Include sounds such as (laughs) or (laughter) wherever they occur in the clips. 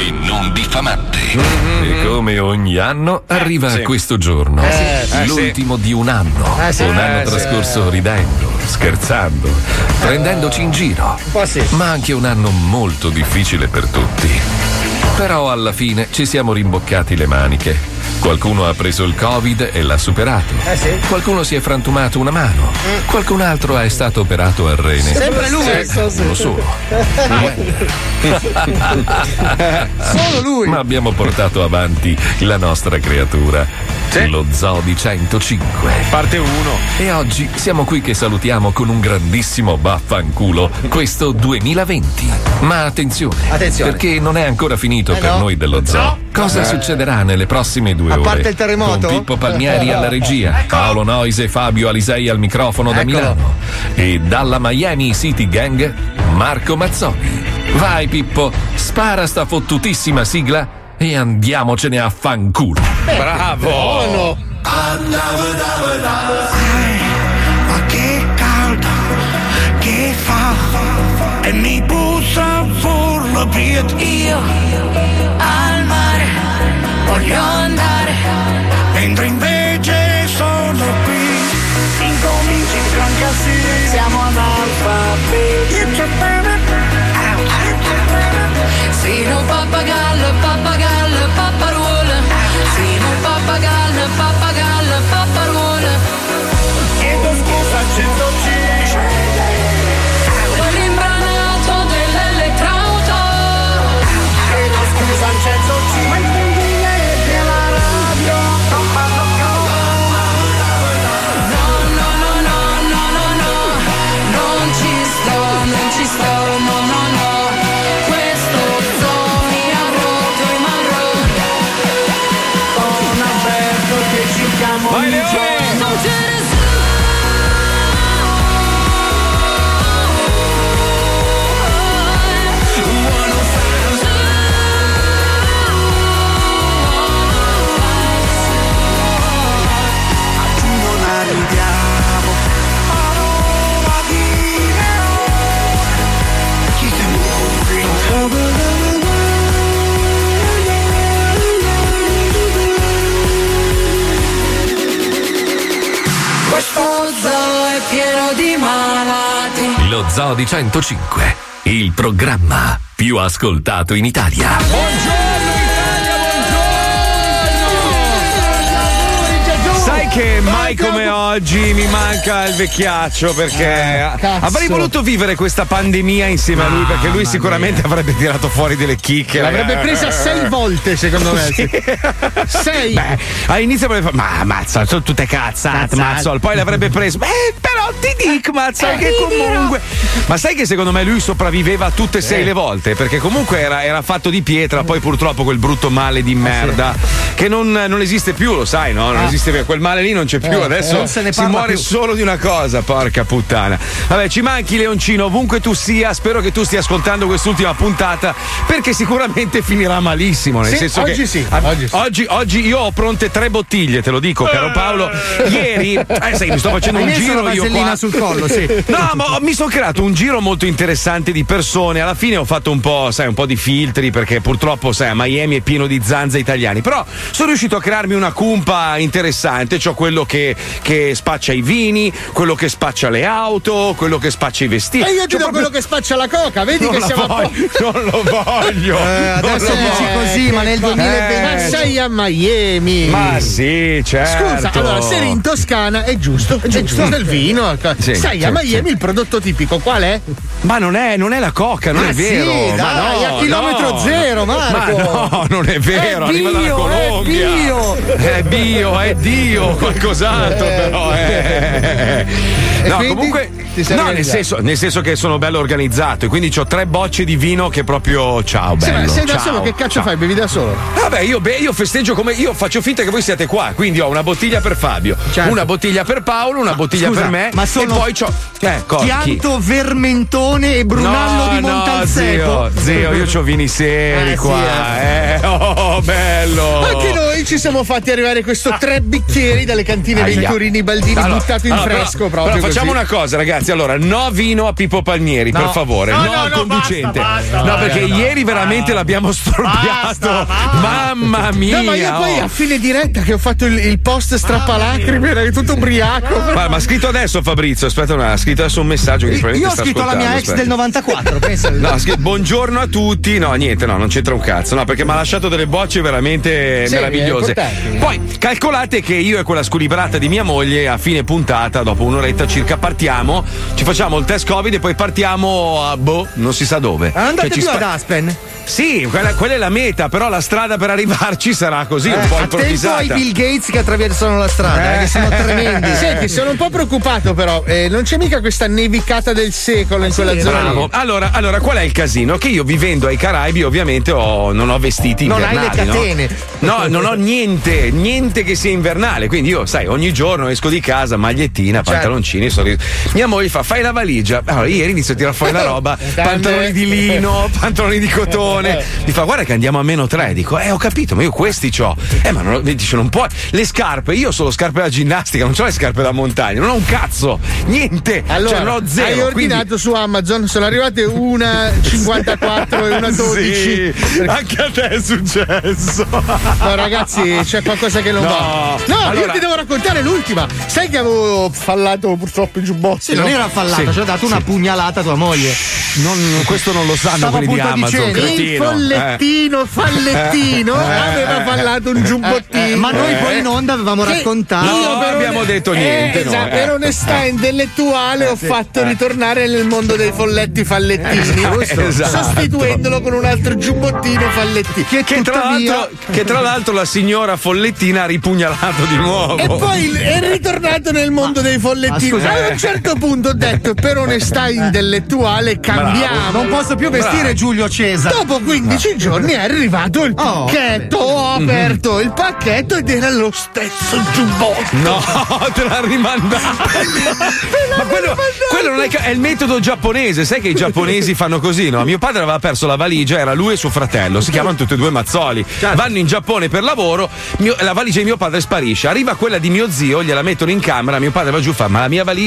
e non diffamante. E come ogni anno arriva sì. questo giorno, Eh, sì. l'ultimo di un anno, Eh, sì. un anno Eh, sì. trascorso ridendo, scherzando, prendendoci in giro, ma anche un anno molto difficile per tutti. Però alla fine ci siamo rimboccati le maniche. Qualcuno ha preso il Covid e l'ha superato. Qualcuno si è frantumato una mano. Qualcun altro è stato operato al rene. Sempre lui. Uno solo. (laughs) Solo lui. Ma abbiamo portato avanti la nostra creatura. Lo Zoo di 105. Parte 1. E oggi siamo qui che salutiamo con un grandissimo vaffanculo questo 2020. Ma attenzione, Attenzione. perché non è ancora finito Eh per no. noi dello zoo. No. Cosa Eh. succederà nelle prossime due A ore? parte il terremoto? Con Pippo Palmieri alla regia, Paolo Noise e Fabio Alisei al microfono da Eccolo. Milano. E dalla Miami City Gang, Marco Mazzoni. Vai Pippo, spara sta fottutissima sigla e andiamocene a fanculo. Bravo! Ma che caldo che fa. E mi bussa piet io. Al mare voglio andare. Mentre invece sono qui. Incominci anche a sì siamo analfabeti. Sino pappagallo, pappagallo, papparuolo. Sino pappagallo, pappagallo, Lo Zoo di 105, il programma più ascoltato in Italia. Sai mai come oggi mi manca il vecchiaccio perché cazzo. avrei voluto vivere questa pandemia insieme a lui perché lui sicuramente avrebbe tirato fuori delle chicche. L'avrebbe presa sei volte, secondo me. Sì. (laughs) Sei. Beh, all'inizio avrebbe fatto, ma mazza, sono tutte cazzate, mazzol. Poi l'avrebbe (laughs) preso. Beh, però ti dico, mazza, che comunque. Ma sai che secondo me lui sopravviveva tutte e sei le volte? Perché comunque era, era fatto di pietra, poi purtroppo quel brutto male di merda che non, non esiste più, lo sai, no? Non Ah. esiste più. Quel male lì non c'è più. Eh, Adesso non se ne si muore più. solo di una cosa, porca puttana. Vabbè, ci manchi Leoncino, ovunque tu sia. Spero che tu stia ascoltando quest'ultima puntata perché sicuramente finirà malissimo. Nel Sì, senso oggi che sì, Ah, oggi sì. Oggi, oggi io ho pronte tre bottiglie, te lo dico, caro Paolo. Ieri, eh, sai, mi sto facendo un giro io qua. sul collo, sì. (laughs) No, ma mi sono creato un giro molto interessante di persone. Alla fine ho fatto un po', sai, un po' di filtri perché purtroppo, sai, a Miami è pieno di zanze italiani. Però sono riuscito a crearmi una cumpa interessante. C'ho quello che, che spaccia i vini, quello che spaccia le auto, quello che spaccia i vestiti. E io ti C'ho do proprio- quello che spaccia la coca, vedi non che siamo a voglio, po'. (laughs) non lo voglio. Eh, adesso dici così, ma nel 2020 Eh, ma sei a Miami. Ma sì, certo. Scusa, allora se eri in Toscana è giusto, è giusto del vino. Sì, Sai, sì, a Miami sì. il prodotto tipico qual è? Ma non è, non è la coca, non Ma è vero. sì, ma dai, no, a chilometro no, zero. Marco. Ma no, non è vero, È arriva dalla bio, è Colombia. bio. È bio, è Dio, qualcos'altro. Esatto, Eh. però. eh. (laughs) No, quindi comunque. No, nel senso, nel senso che sono bello organizzato e quindi ho tre bocce di vino che proprio. Ciao, Sì, bello. ma sei da ciao, solo, che cazzo ciao. fai? Bevi da solo? Vabbè, io, beh, io festeggio come. Io faccio finta che voi siete qua. Quindi ho una bottiglia per Fabio, Certo. una bottiglia per Paolo, una bottiglia scusa, per me. ma sono E poi c'ho. Eh? Chianto, Vermentone e Brunallo no, di Montalseco. No, zio, zio, io ho vini seri Eh, sì, qua. Eh, (laughs) oh, bello. Anche noi ci siamo fatti arrivare questo tre bicchieri dalle cantine Aia. Venturini Baldini Allora, buttato in allora, però- fresco però proprio. Facciamo una cosa, ragazzi. Allora, no vino a Pippo Palmieri, per favore. No, al conducente. no, perché ieri veramente l'abbiamo storpiato. Mamma mia. No, ma io poi oh. a fine diretta che ho fatto il, il post strappalacrime, era tutto ubriaco. Ma, ma ha scritto adesso Fabrizio, aspetta una, ha scritto adesso un messaggio che Io probabilmente ho sta scritto alla mia ex del aspetta. 94, pensa. (laughs) No, ha scritto, buongiorno a tutti. No, niente, no, non c'entra un cazzo. No, perché mi ha lasciato delle bocce veramente Sì, meravigliose. Poi calcolate che io e quella sculibrata di mia moglie a fine puntata, dopo un'oretta circa, partiamo, ci facciamo il test Covid e poi partiamo a boh, non si sa dove. Andate Cioè, ci più spa- ad Aspen. Sì, quella, quella è la meta, però la strada per arrivarci sarà così, un po' Eh, Attento ai improvvisata. Bill Gates che attraversano la strada, eh, che sono tremendi. Senti, sono un po' preoccupato però, eh, non c'è mica questa nevicata del secolo in quella zona Bravo. lì. Allora, allora, qual è il casino? Che io vivendo ai Caraibi, ovviamente, ho- non ho vestiti Non hai invernali. le no? catene. No, non ho niente, niente che sia invernale. Quindi io, sai, ogni giorno esco di casa, magliettina, Certo. pantaloncini, sorriso. Mia moglie fa, fai la valigia. Allora, ieri inizio a tirare fuori la roba, (laughs) pantaloni di lino, (laughs) pantaloni di cotone. Mi fa, guarda che andiamo a meno tre. Dico, eh, ho capito, ma io questi c'ho. Eh, ma non, dice, non puoi. Le scarpe, io ho solo scarpe da ginnastica, non ho le scarpe da montagna, non ho un cazzo, niente. Allora, cioè, ho zero. hai quindi- ordinato su Amazon, sono arrivate una (laughs) 54 e una 12. Sì, anche a te è successo. No, ragazzi, c'è qualcosa che non No. va. No, io Allora- ti devo raccontare l'ultima. Sai che avevo fallato purtroppo i giubbotti? Sì, non no? era fallato, Sì. ci ha dato una pugnalata a tua moglie. Non- questo non lo sanno Stavo quelli di Amazon, dicendo, Il follettino fallettino aveva fallato un giubbottino. Eh, ma noi poi in onda avevamo Che raccontato. No, per abbiamo detto niente, Eh, esatto, eh. per onestà intellettuale ho fatto ritornare nel mondo dei folletti fallettini, Eh, esatto. sostituendolo con un altro giubbottino fallettino. Che tra, tuttavia- l'altro, che tra l'altro la signora Follettina ha ripugnalato di nuovo. E poi è ritornato nel mondo dei follettini. ma scusa, a un certo punto ho detto per onestà intellettuale cambiamo. Non posso più vestire Bravo. Giulio Cesare. Dopo 15 giorni è arrivato il Oh. pacchetto, ho aperto il pacchetto ed era lo stesso giubbotto. No, (laughs) te l'ha rimandato. (laughs) Ma quello, quello non è, è il metodo giapponese. Sai che i giapponesi fanno così, no? Mio padre aveva perso la valigia, era lui e suo fratello. Si chiamano tutti e due Mazzoli. Vanno in Giappone per lavoro. mio- la valigia di mio padre sparisce. Arriva quella di mio zio, gliela mettono in camera. Mio padre va giù, fa: Ma la mia valigia?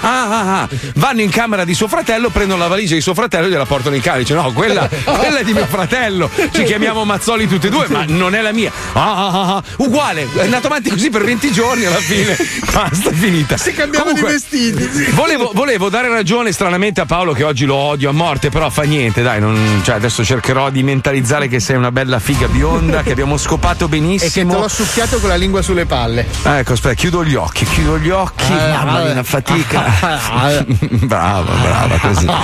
Ah, ah, ah. Vanno in camera di suo fratello, prendono la valigia di suo fratello e gliela portano in camera. Dice: No, quella, quella è di mio fratello. Ci chiamiamo Mazzoli tutti e due, ma non è la mia. Ah, ah, ah, ah. Uguale, è andato avanti così per 20 giorni alla fine. Basta, è finita. Si cambiavano Comunque, i vestiti. sì. Volevo, volevo dare ragione stranamente a Paolo che oggi lo odio a morte, però fa niente, dai, non- cioè, adesso cercherò di mentalizzare che sei una bella figa bionda, che abbiamo scopato (laughs) E che te benissimo. l'ho succhiato con la lingua sulle palle. Ecco, aspetta, chiudo gli occhi, chiudo gli occhi. Mamma mia, fatica. (laughs) brava, brava, così. (laughs)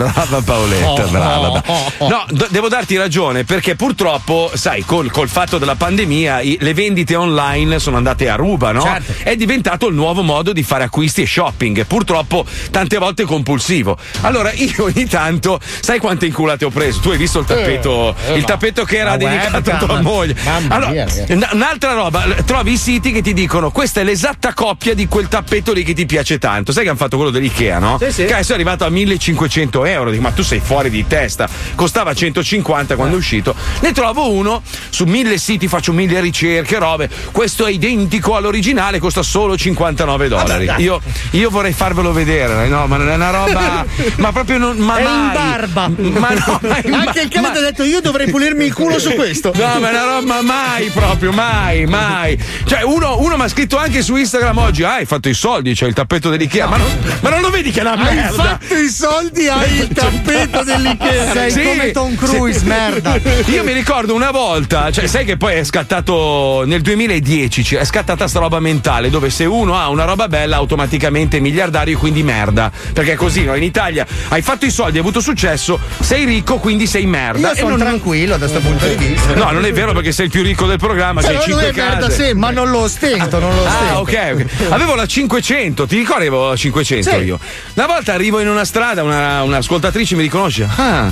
Brava Paoletta, brava. brava. No, do- devo darti ragione perché purtroppo, sai, col, col fatto della pandemia, i- le vendite online sono andate a ruba, no? Certo. È diventato il nuovo modo di fare acquisti e shopping, purtroppo tante volte compulsivo. Allora (laughs) io ogni tanto, sai quante inculate ho preso? Tu hai visto il tappeto, eh, il ma- tappeto che era dedicato a webcam. tua moglie. Mamma Allora, mia, n- un'altra roba, trovi i siti che ti dicono questa è l'esatta coppia di quel tappeto lì che ti piace tanto. Sai che hanno fatto quello dell'Ikea, no? Sì, sì. Che adesso è arrivato a 1500 euro. Dico, ma tu sei fuori di testa. Costava 150 quando è uscito. Ne trovo uno su mille siti, faccio mille ricerche, robe. Questo è identico all'originale, costa solo 59 dollari. Io, io vorrei farvelo vedere, no? Ma non è una roba. (laughs) ma proprio non. Ma È in mai. barba. Ma no, ma (laughs) in Anche il cane ma- ha detto io dovrei pulirmi il culo su questo. No, ma è una roba mai proprio, mai, mai. Cioè, uno, uno mi ha scritto anche su Instagram oggi: ah, hai fatto i soldi, c'è il tappeto dell'IKEA. Ma, non, ma non lo vedi che è una Hai merda? fatto i soldi, hai il tappeto dell'Ikea. (laughs) Sei Sì, come Tom Cruise, sì. merda. Io mi ricordo una volta, cioè, sai che poi è scattato nel 2010, ci- è scattata sta roba mentale dove se uno ha una roba bella automaticamente è miliardario e quindi merda. Perché è così, no? In Italia hai fatto i soldi, hai avuto successo, sei ricco, quindi sei merda. Io E sono non- tranquillo da questo punto di vista. No, non è vero perché sei il più ricco del programma, Però c'hai lui cinque è merda case. sempre. Ma non lo stento, non lo stento. Ah, ok, ok. Avevo la 500, ti ricordi avevo la 500 Sì. io? Una volta arrivo in una strada, una, un'ascoltatrice mi riconosce. Ah,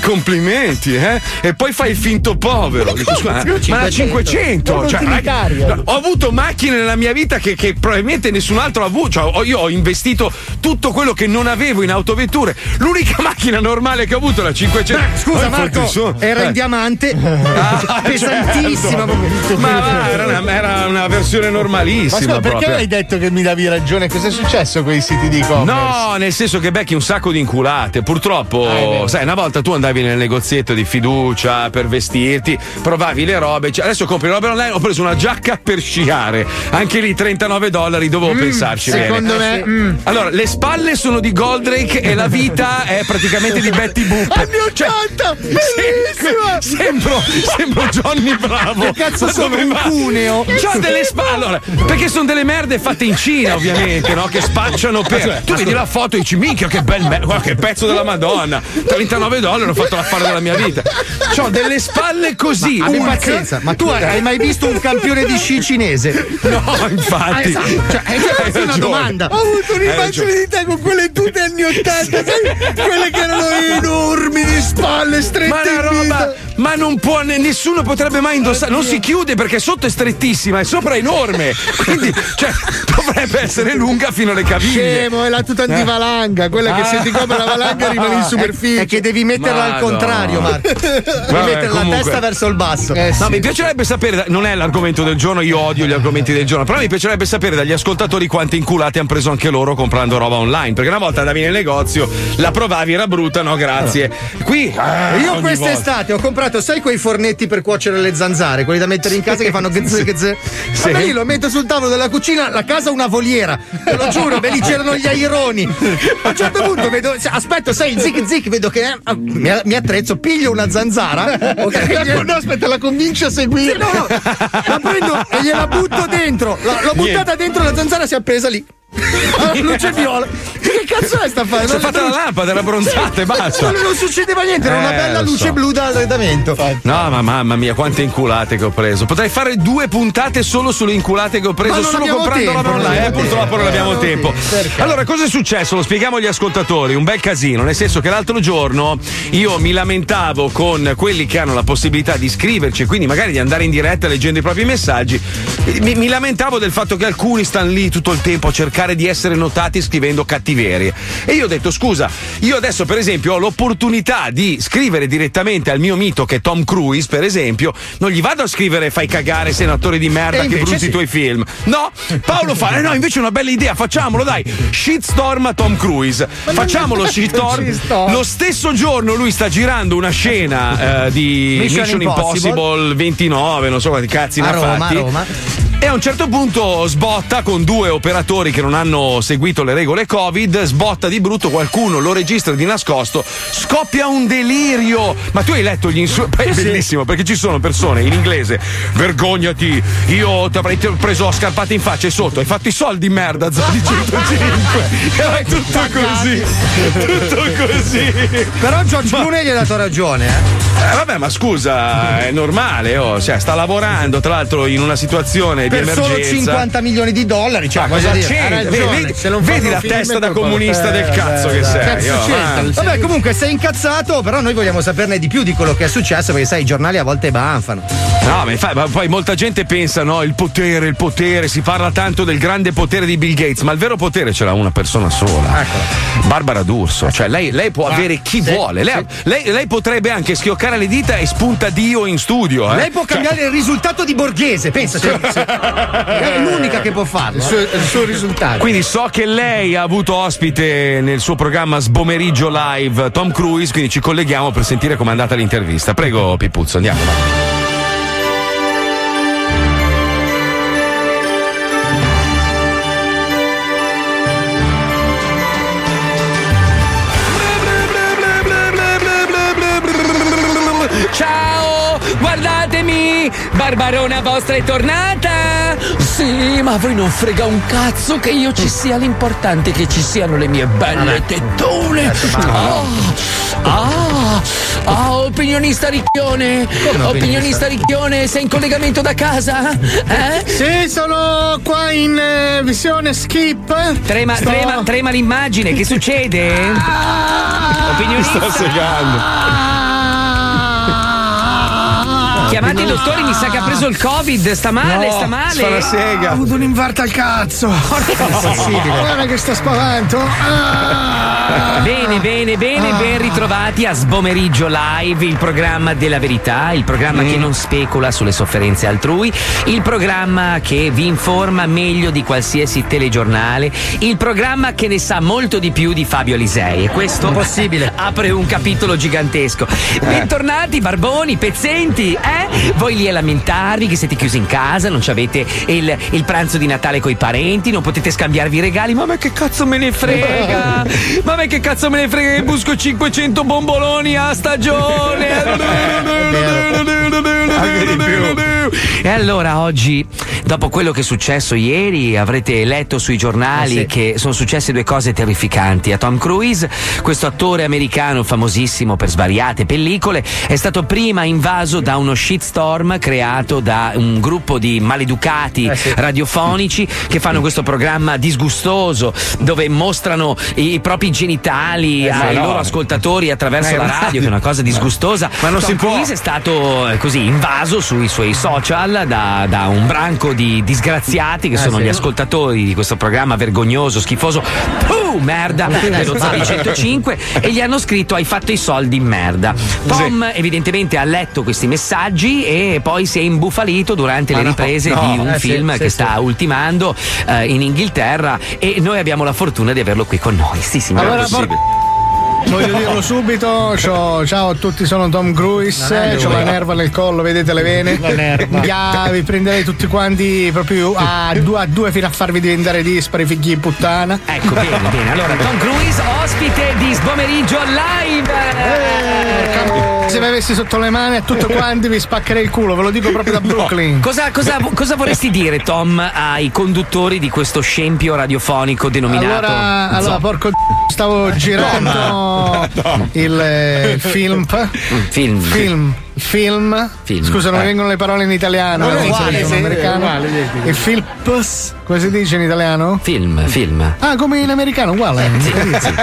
complimenti, eh? E poi fai il finto povero. Dico, scusa, ma la 500, Un cioè, no, ho avuto macchine nella mia vita che, che probabilmente nessun altro ha avuto. Cioè, io ho investito tutto quello che non avevo in autovetture. L'unica (laughs) macchina normale che ho avuto è la 500. Scusa Poi Marco, era in Eh. diamante, (laughs) Ah, (laughs) pesantissima. certo. Ma era una, era una versione Ma normalissima. scusa, perché proprio. hai detto che mi davi ragione? Cos'è successo con i siti di e-commerce? No, nel senso che becchi un sacco di inculate. Purtroppo, Ah, è vero. sai, una volta tu andavi nel negozietto di fiducia per vestirti, provavi le robe. cioè, adesso compri robe online. Ho preso una giacca per sciare. Anche lì 39 dollari, dovevo pensarci bene. Secondo me. mm. Allora, le spalle sono di Goldrake e la vita è praticamente di Betty Boop. Anni 80, bellissima! Sem- sembro, sembro Johnny Bravo. Che cazzo Ma sono, dove un cuneo? C'ho delle spalle. Allora, perché sono delle merde fatte in Cina, ovviamente, no? Che spacciano per. Tu vedi la foto e dici, minchia, che bel me- guarda che pezzo della Madonna. 39 dollari, ho fatto l'affare della mia vita. C'ho delle spalle così. Abbi Urca. pazienza, ma tu hai hai mai visto un campione di sci cinese? No, infatti. Ah, esatto. Cioè, è una ragione. domanda. Ho avuto un'immagine di te con quelle tute anni 80, sai? Quelle che erano enormi di spalle, strette Ma una roba. Ma non può, ne- nessuno potrebbe mai indossare. Non si chiude perché sotto è strettissima e sopra è enorme. Quindi, cioè, dovrebbe essere lunga fino alle caviglie. Scemo, è la tuta Eh. antivalanga, quella che se ti copre la valanga rimane in (laughs) superficie. È che devi metterla al Madonna. contrario, Marco. Devi Vabbè, mettere la comunque. testa verso il basso. Eh, No, sì. mi piacerebbe sapere, non è l'argomento del giorno, io odio gli argomenti del giorno, però mi piacerebbe sapere dagli ascoltatori quanti inculati hanno preso anche loro comprando roba online. Perché una volta andavi nel negozio, la provavi, era brutta, no, grazie. Qui, ah, Io quest'estate ho comprato, sai, quei fornetti per cuocere le zanzare, quelli da mettere in casa che fanno gz gz. Sì. Lì lo metto sul tavolo della cucina, la casa una voliera. Te lo giuro, beh, lì c'erano gli aironi. A un certo punto vedo, aspetto, sai, zic zic, vedo che eh, mi, mi attrezzo, piglio una zanzara. ok, No, aspetta, la convinci a seguire. No, no, la prendo e gliela butto dentro. La- l'ho buttata dentro, la zanzara si è appesa lì. Luce viola. Che cazzo è sta fare? Si è fatta la lampada, era bronzata e basta. Non, non succedeva niente, era una Eh, bella luce so. blu dall'arredamento. No, ma mamma mia, quante inculate che ho preso. Potrei fare due puntate solo sulle inculate che ho preso, solo comprando tempo, non online. Eh, abbiamo purtroppo tempo. non abbiamo Non tempo. tempo. Allora, cosa è successo? Lo spieghiamo agli ascoltatori. Un bel casino, nel senso che l'altro giorno io mi lamentavo con quelli che hanno la possibilità di scriverci e quindi magari di andare in diretta leggendo i propri messaggi. Mi, mi lamentavo del fatto che alcuni stanno lì tutto il tempo a cercare di essere notati scrivendo cattiverie. E io ho detto, scusa, io adesso per esempio ho l'opportunità di scrivere direttamente al mio mito che è Tom Cruise, per esempio, non gli vado a scrivere fai cagare, attore di merda E che bruci sì. i tuoi film. No, Paolo fa, eh no, invece è una bella idea, facciamolo, dai. Shitstorm a Tom Cruise. Facciamolo (laughs) shitstorm. Lo stesso giorno lui sta girando una scena eh, di Mission Mission, Impossible. Impossible 29, non so quanti cazzi ne ha Roma, fatti. a Roma. E a un certo punto sbotta con due operatori che non hanno seguito le regole Covid, sbotta di brutto, qualcuno lo registra di nascosto, scoppia un delirio. Ma tu hai letto gli insulti? È bellissimo perché ci sono persone in inglese, vergognati, io ti avrei preso a scarpate in faccia e sotto, hai fatto i soldi merda, Zodi 105. (laughs) Era tutto così, tutto così. Però George Clooney gli ha dato ragione, eh. Eh, vabbè, ma scusa, è normale, oh, cioè, sta lavorando, tra l'altro, in una situazione Per solo emergenza. 50 milioni di dollari, cioè, Ma voglio cosa c'entra? ha Vedi, vedi- se non vedi fanno la testa da comunista del eh, cazzo che beh, sei. cazzo oh. Vabbè, comunque sei incazzato, però noi vogliamo saperne di più di quello che è successo, perché sai, i giornali a volte banfano. No, ma, infatti, ma poi molta gente pensa, no, il potere, il potere, si parla tanto del grande potere di Bill Gates, ma il vero potere ce l'ha una persona sola. Barbara D'Urso, cioè lei, lei può avere chi vuole. Lei, lei- lei potrebbe anche schioccare le dita e spunta Dio in studio. eh. Lei può cambiare il risultato di Borghese, pensa, (laughs) se- se- è l'unica che può farlo. Il suo, il suo risultato. Quindi so che lei ha avuto ospite nel suo programma Sbomeriggio Live Tom Cruise, quindi ci colleghiamo per sentire com'è andata l'intervista. Prego Pipuzzo, andiamo. va. Ciao, guardatemi, Barbarona vostra è tornata! Sì, ma a voi non frega un cazzo che io ci sia, l'importante è che ci siano le mie belle tettone! Ah, ah, ah, opinionista Ricchione! Opinionista Ricchione, sei in collegamento da casa? Eh? Sì, sono qua in eh, visione skip. Trema, Sto- trema, trema l'immagine, che succede? Opinionista? Sto segando. Dottori, mi sa che ha preso il covid, sta male, No, sta male. fa la sega. Ho avuto un infarto al cazzo. Guarda che sto spavento. Ah. Bene, bene, bene, ben ritrovati a Sbomeriggio Live, il programma della verità, il programma che non specula sulle sofferenze altrui, il programma che vi informa meglio di qualsiasi telegiornale, il programma che ne sa molto di più di Fabio Alisei e questo Impossibile. apre un capitolo gigantesco. Bentornati barboni, pezzenti, eh? Voi lì a lamentarvi che siete chiusi in casa, non ci avete il, il pranzo di Natale coi parenti, non potete scambiarvi i regali, ma a me che cazzo me ne frega? Ma a me che cazzo me ne frega che busco 500 bomboloni a stagione? (laughs) E allora oggi, dopo quello che è successo ieri, avrete letto sui giornali che sono successe due cose terrificanti. A Tom Cruise, questo attore americano famosissimo per svariate pellicole, è stato prima invaso da uno shitstorm creato da un gruppo di maleducati radiofonici che fanno questo programma disgustoso dove mostrano i, propri genitali ai no. loro ascoltatori attraverso Eh, la ma- radio, che è una cosa (laughs) disgustosa. Ma non Tom si può. Cruise è stato eh, così invaso sui suoi social da, da un branco di disgraziati che sono gli ascoltatori di questo programma vergognoso, schifoso. Puh, merda dello Zavi 105 e gli hanno scritto hai fatto i soldi in merda. Tom evidentemente ha letto questi messaggi e poi si è imbufalito durante le riprese di un Eh, sì, film sì, che sì. sta ultimando eh, in Inghilterra e noi abbiamo la fortuna di averlo qui con noi. Sì, signore. Allora, Voglio dirlo subito, c'ho- ciao a tutti, sono Tom Cruise, ho la nerva nel collo, vedete le vene? La nerva. vi prenderei tutti quanti proprio a due a due fino a farvi diventare dispari, figli di puttana. Ecco, bene, bene. Allora, Tom Cruise, ospite di Sbomeriggio Live. Se mi avessi sotto le mani a tutti quanti vi spaccherei il culo, ve lo dico proprio da Brooklyn. Cosa, cosa- (laughs) cosa vorresti dire, Tom, ai conduttori di questo scempio radiofonico denominato Allora, allora porco stavo girando il eh, film. Film. Film. Film. Film. Scusa, non Eh. mi vengono le parole in italiano. Non è eh, uguale, è americano. Il film. Come si dice in italiano? Film, film. Ah, come in americano, uguale. Sì,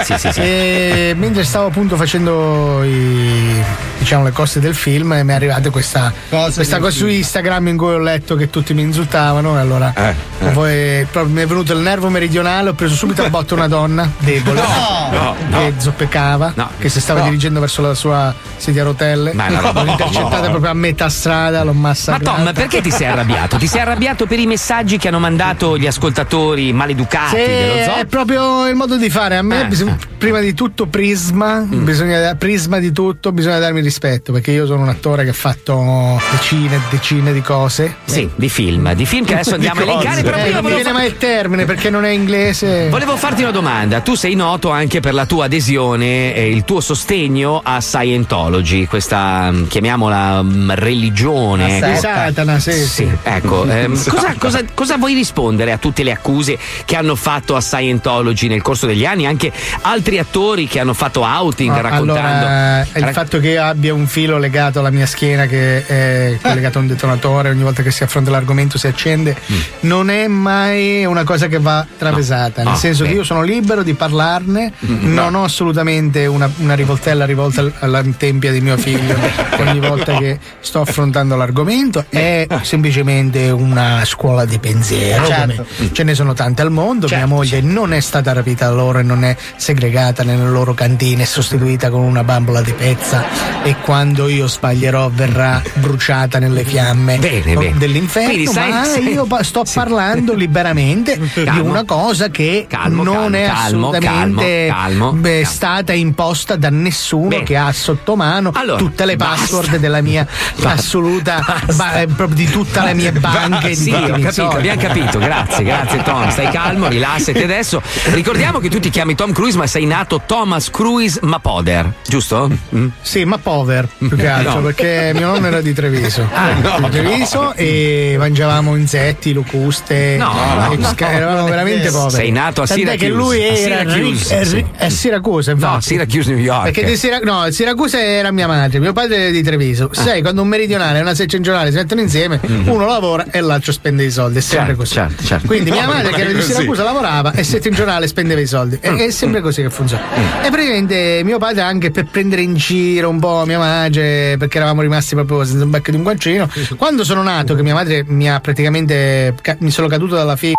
sì, sì, sì. E mentre stavo appunto facendo i, diciamo le cose del film, mi è arrivata questa Cose questa cosa su Instagram in cui ho letto che tutti mi insultavano. E allora Eh, poi proprio mi è venuto il nervo meridionale, ho preso subito a botte una donna debole no, che zoppicava, No. che si stava dirigendo verso la sua sedia a rotelle. Ma no, (laughs) l'ho intercettata proprio a metà strada, l'ho Ma massacrata. Tom, perché ti sei arrabbiato? Ti sei arrabbiato per i messaggi che hanno mandato gli ascoltatori maleducati Sì, dello zoo? è proprio il modo di fare. A me, Eh, eh. prima di tutto, prisma. Bisogna, prisma di tutto, bisogna darmi rispetto perché io sono un attore che ha fatto decine e decine di cose. Sì, di film, di film che adesso andiamo a elencare, però Eh, non mi viene fa- mai il termine perché non è inglese. Volevo farti una domanda. Tu sei noto anche per la tua adesione e il tuo sostegno a Scientology, questa mm, chiamiamola mm, religione. Una Di. Satana, sì, sì. Ecco. (laughs) ehm, cosa, cosa- cosa vuoi rispondere a tutte le accuse che hanno fatto a Scientology nel corso degli anni? Anche altri attori che hanno fatto outing No, raccontando. Allora, il rac- fatto che abbia un filo legato alla mia schiena che è (laughs) collegato a un detonatore, ogni volta che si affronta l'argomento si accende, non è mai una cosa che va travisata. No. Nel Ah, senso beh. che io sono libero di parlarne, non ho assolutamente una, una rivoltella rivolta al- alla tempia di mio figlio (laughs) ogni volta che sto affrontando l'argomento. È semplicemente una scuola di pensiero. Certo. ce ne sono tante al mondo. Certo, mia moglie non è stata rapita da loro e non è segregata nelle loro cantine, è sostituita con una bambola di pezza e quando io sbaglierò verrà bruciata nelle fiamme Bene, no, bene. dell'inferno. Quindi sai- ma sai- io sto parlando liberamente (laughs) di Calmo. una cosa che Calmo, non calmo, è assolutamente beh, stata imposta da nessuno Bene. che ha sotto mano Allora, tutte le password parte della mia assoluta, ba- eh, proprio di tutte le mie banche di Sì, ho di capito, soldi. abbiamo capito. Grazie, grazie Tom. Stai calmo, rilassati adesso. Ricordiamo che tu ti chiami Tom Cruise, ma sei nato Thomas Cruise Mapoder, giusto? Mm? Sì, ma pover più che altro, No. perché mio nonno era di Treviso. Ah, no. Di Treviso e mangiavamo insetti, locuste. No, no, no, sca- no, eravamo veramente poveri. Sei nato a Syracuse. che lui A era Syracuse, ric- è, sì. Siracusa, No, infatti. Syracuse, New York. Perché di Sira- no, Siracusa era mia madre, mio padre è di Treviso. Ah. Sai, quando un meridionale e una settentrionale si mettono insieme, uno lavora e l'altro spende i soldi. È sempre Mm. Certo, così. certo, certo. Quindi mia No, madre, non che è era di. Siracusa, lavorava e settentrionale spendeva i soldi. Mm. E- È, sempre così che funziona. E praticamente mio padre, anche per prendere in giro un po' mia madre, perché eravamo rimasti proprio senza un becco di un guancino, quando sono nato, che mia madre mi ha praticamente. ca- mi sono caduto dalla figa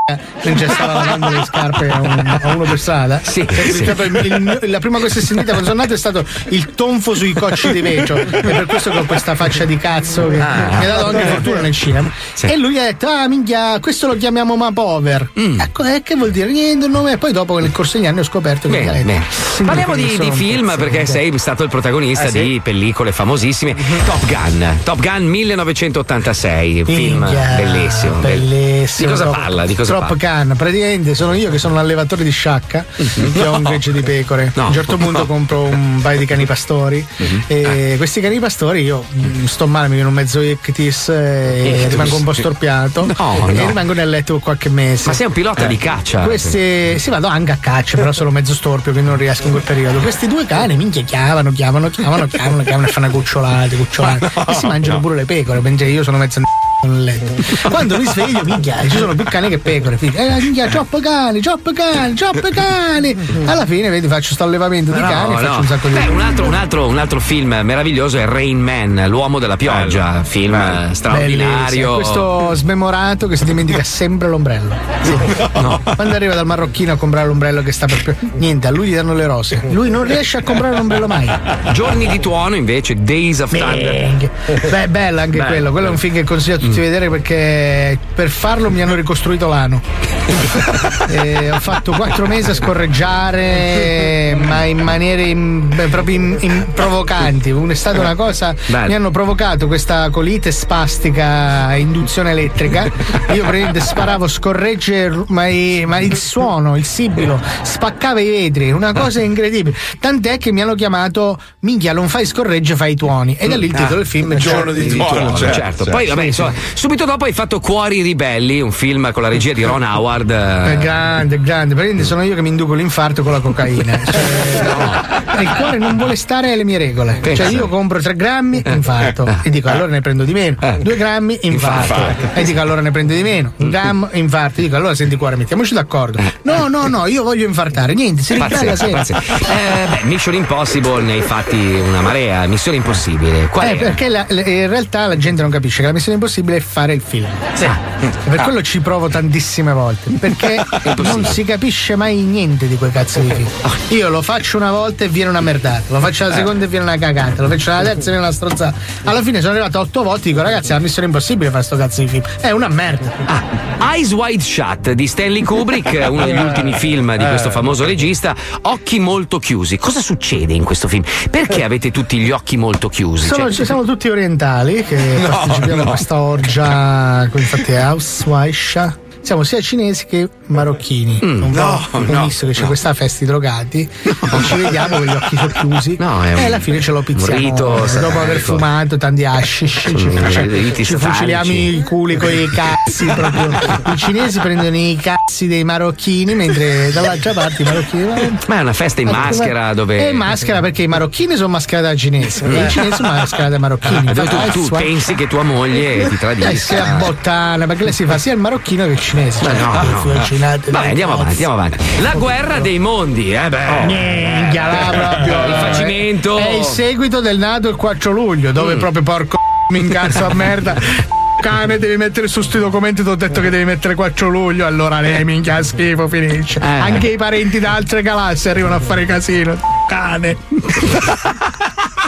mentre stava lavando le scarpe a, un- a uno per strada. Sì, sì. il- il la prima cosa che ho sentito quando sono nato è stato il tonfo sui cocci di vecio. E per questo che ho questa faccia di cazzo che Ah. mi ha dato anche fortuna nel cinema. Sì. E lui ha detto: Ah, minchia, questo lo chiamiamo Mapover. Mm. Ecco, e che vuol dire? Niente, un nome. E poi dopo nel corso degli anni ho scoperto che Bene, il bene. Parliamo di, di film un perché pezzo. sei stato il protagonista Ah, sì? di pellicole famosissime. Top Gun, Top Gun 1986, un film bellissimo. bellissimo. Di cosa Top- parla? Di cosa Top parla? Gun, praticamente sono io che sono l'allevatore di sciacca, che ho un gregge di pecore. No. A un certo punto (laughs) compro un paio di cani pastori e questi cani pastori io mm, sto male, mi viene un mezzo ictis e Ictus. rimango un po' storpiato No, e no. rimango nel letto per qualche mese. Ma sei un pilota di caccia? Questi si vado anche a caccia, però sono mezzo storpio, quindi non riesco in quel periodo. Questi due cani minchia chiamano, chiamano, chiamano, chiamano, chiamano e fanno cucciolate, cucciolate. (laughs) e si mangiano pure le pecore, mentre io sono mezzo nel letto. Quando mi sveglio, minchia, ci sono più cani che pecore. figlio. Eh, minchia, troppo cani, troppo cani, troppo cani. Alla fine, vedi, faccio sto allevamento di No, cani e faccio no. un sacco di Beh, un, altro, un, altro, un altro film meraviglioso è Rain Man, l'uomo della pioggia. Film eh, Bellissimo. straordinario. Questo smemorato che si dimentica sempre l'ombrello. (laughs) Quando arriva dal marocchino a comprare l'ombrello che sta per. Niente, a lui gli danno le rose. Lui non riesce a comprare l'ombrello mai. Giorni di tuono invece, Days of Thunder. Beh, bello anche Bello, quello. Quello è un film che consiglio a tutti di vedere perché per farlo mi hanno ricostruito l'ano. (laughs) E ho fatto quattro mesi a scorreggiare, ma in maniere in- beh, proprio in- in- provocanti. È stata una cosa. Bello. Mi hanno provocato questa colite spastica a induzione elettrica. Io praticamente sparavo scorregge, ma, ma il suono, il sibilo, spaccava i vetri, una cosa incredibile. Tant'è che mi hanno chiamato Minchia, non fai scorregge, fai i tuoni. E da lì il titolo del film Giorno di tuono, Certo, certo, poi certo. vabbè, insomma, subito dopo hai fatto Cuori ribelli, un film con la regia di Ron Howard. eh, È grande, grande. Praticamente sono io che mi induco l'infarto con la cocaina. (laughs) Cioè, Il cuore non vuole stare alle mie regole. Cioè, io compro 3 grammi, infarto. E dico allora ne prendo di meno. 2 grammi, infarto. E dico allora ne prendo di meno. Un grammo, infarto. E dico allora senti cuore, mettiamoci d'accordo. No, no, no, io voglio infartare. Niente, si Pazzesco, sempre. Eh, beh, Mission Impossible ne hai fatti una marea. Missione Impossibile. Qual Eh, perché la- la- in realtà la gente non capisce che la missione impossibile è fare il film. Sì. E per quello ci provo tantissime volte. Perché (laughs) non si capisce mai niente di quei cazzo di film. Io lo faccio una volta e viene una merdata, lo faccio la seconda e viene una cagata, lo faccio la terza e viene una strozzata. Alla fine sono arrivato a otto volte e dico, ragazzi, è una missione impossibile fare sto cazzo di film. È una merda. Ah, Eyes Wide Shut di Stanley Kubrick, (laughs) uno degli ultimi film di questo famoso regista. Occhi molto chiusi. Cosa succede in questo film? Perché avete tutti gli occhi molto chiusi? Sono, Cioè, ci siamo tutti orientali che (laughs) partecipiamo a questa orgia, infatti è Ausweisha. Siamo sia cinesi che marocchini. Mm, un po' ho visto che c'è questa festa di drogati. Non ci vediamo con gli occhi sono chiusi. No, e alla fine ce lo pizziamo. rito dopo aver fumato tanti hashish, ci, riti ci satanici. fuciliamo i culi con i cazzi. Proprio. I cinesi prendono i cazzi dei marocchini, mentre dall'altra parte i marocchini. ma è una festa in maschera dove. È in maschera perché i marocchini sono mascherati da cinesi e i cinesi sono mascherati da marocchini. Dove tu, tu pensi che tua moglie ti eh, tradisca. sia bottana, perché lei si fa sia il marocchino che il cinese. Ma Cioè, no, no, fuocinate, Vabbè, dai, andiamo avanti, andiamo avanti. La guerra dei mondi, eh beh. Minchia, là proprio. Il facimento. È il seguito del nato il 4 luglio, dove proprio porco (laughs) mi incazzo a merda. (laughs) Cane, devi mettere su sti documenti, ti ho detto che devi mettere 4 luglio, allora lei minchia schifo, finisce. Eh. Anche i parenti da altre galassie arrivano a fare casino. Cane.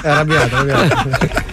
È arrabbiato, arrabbiato.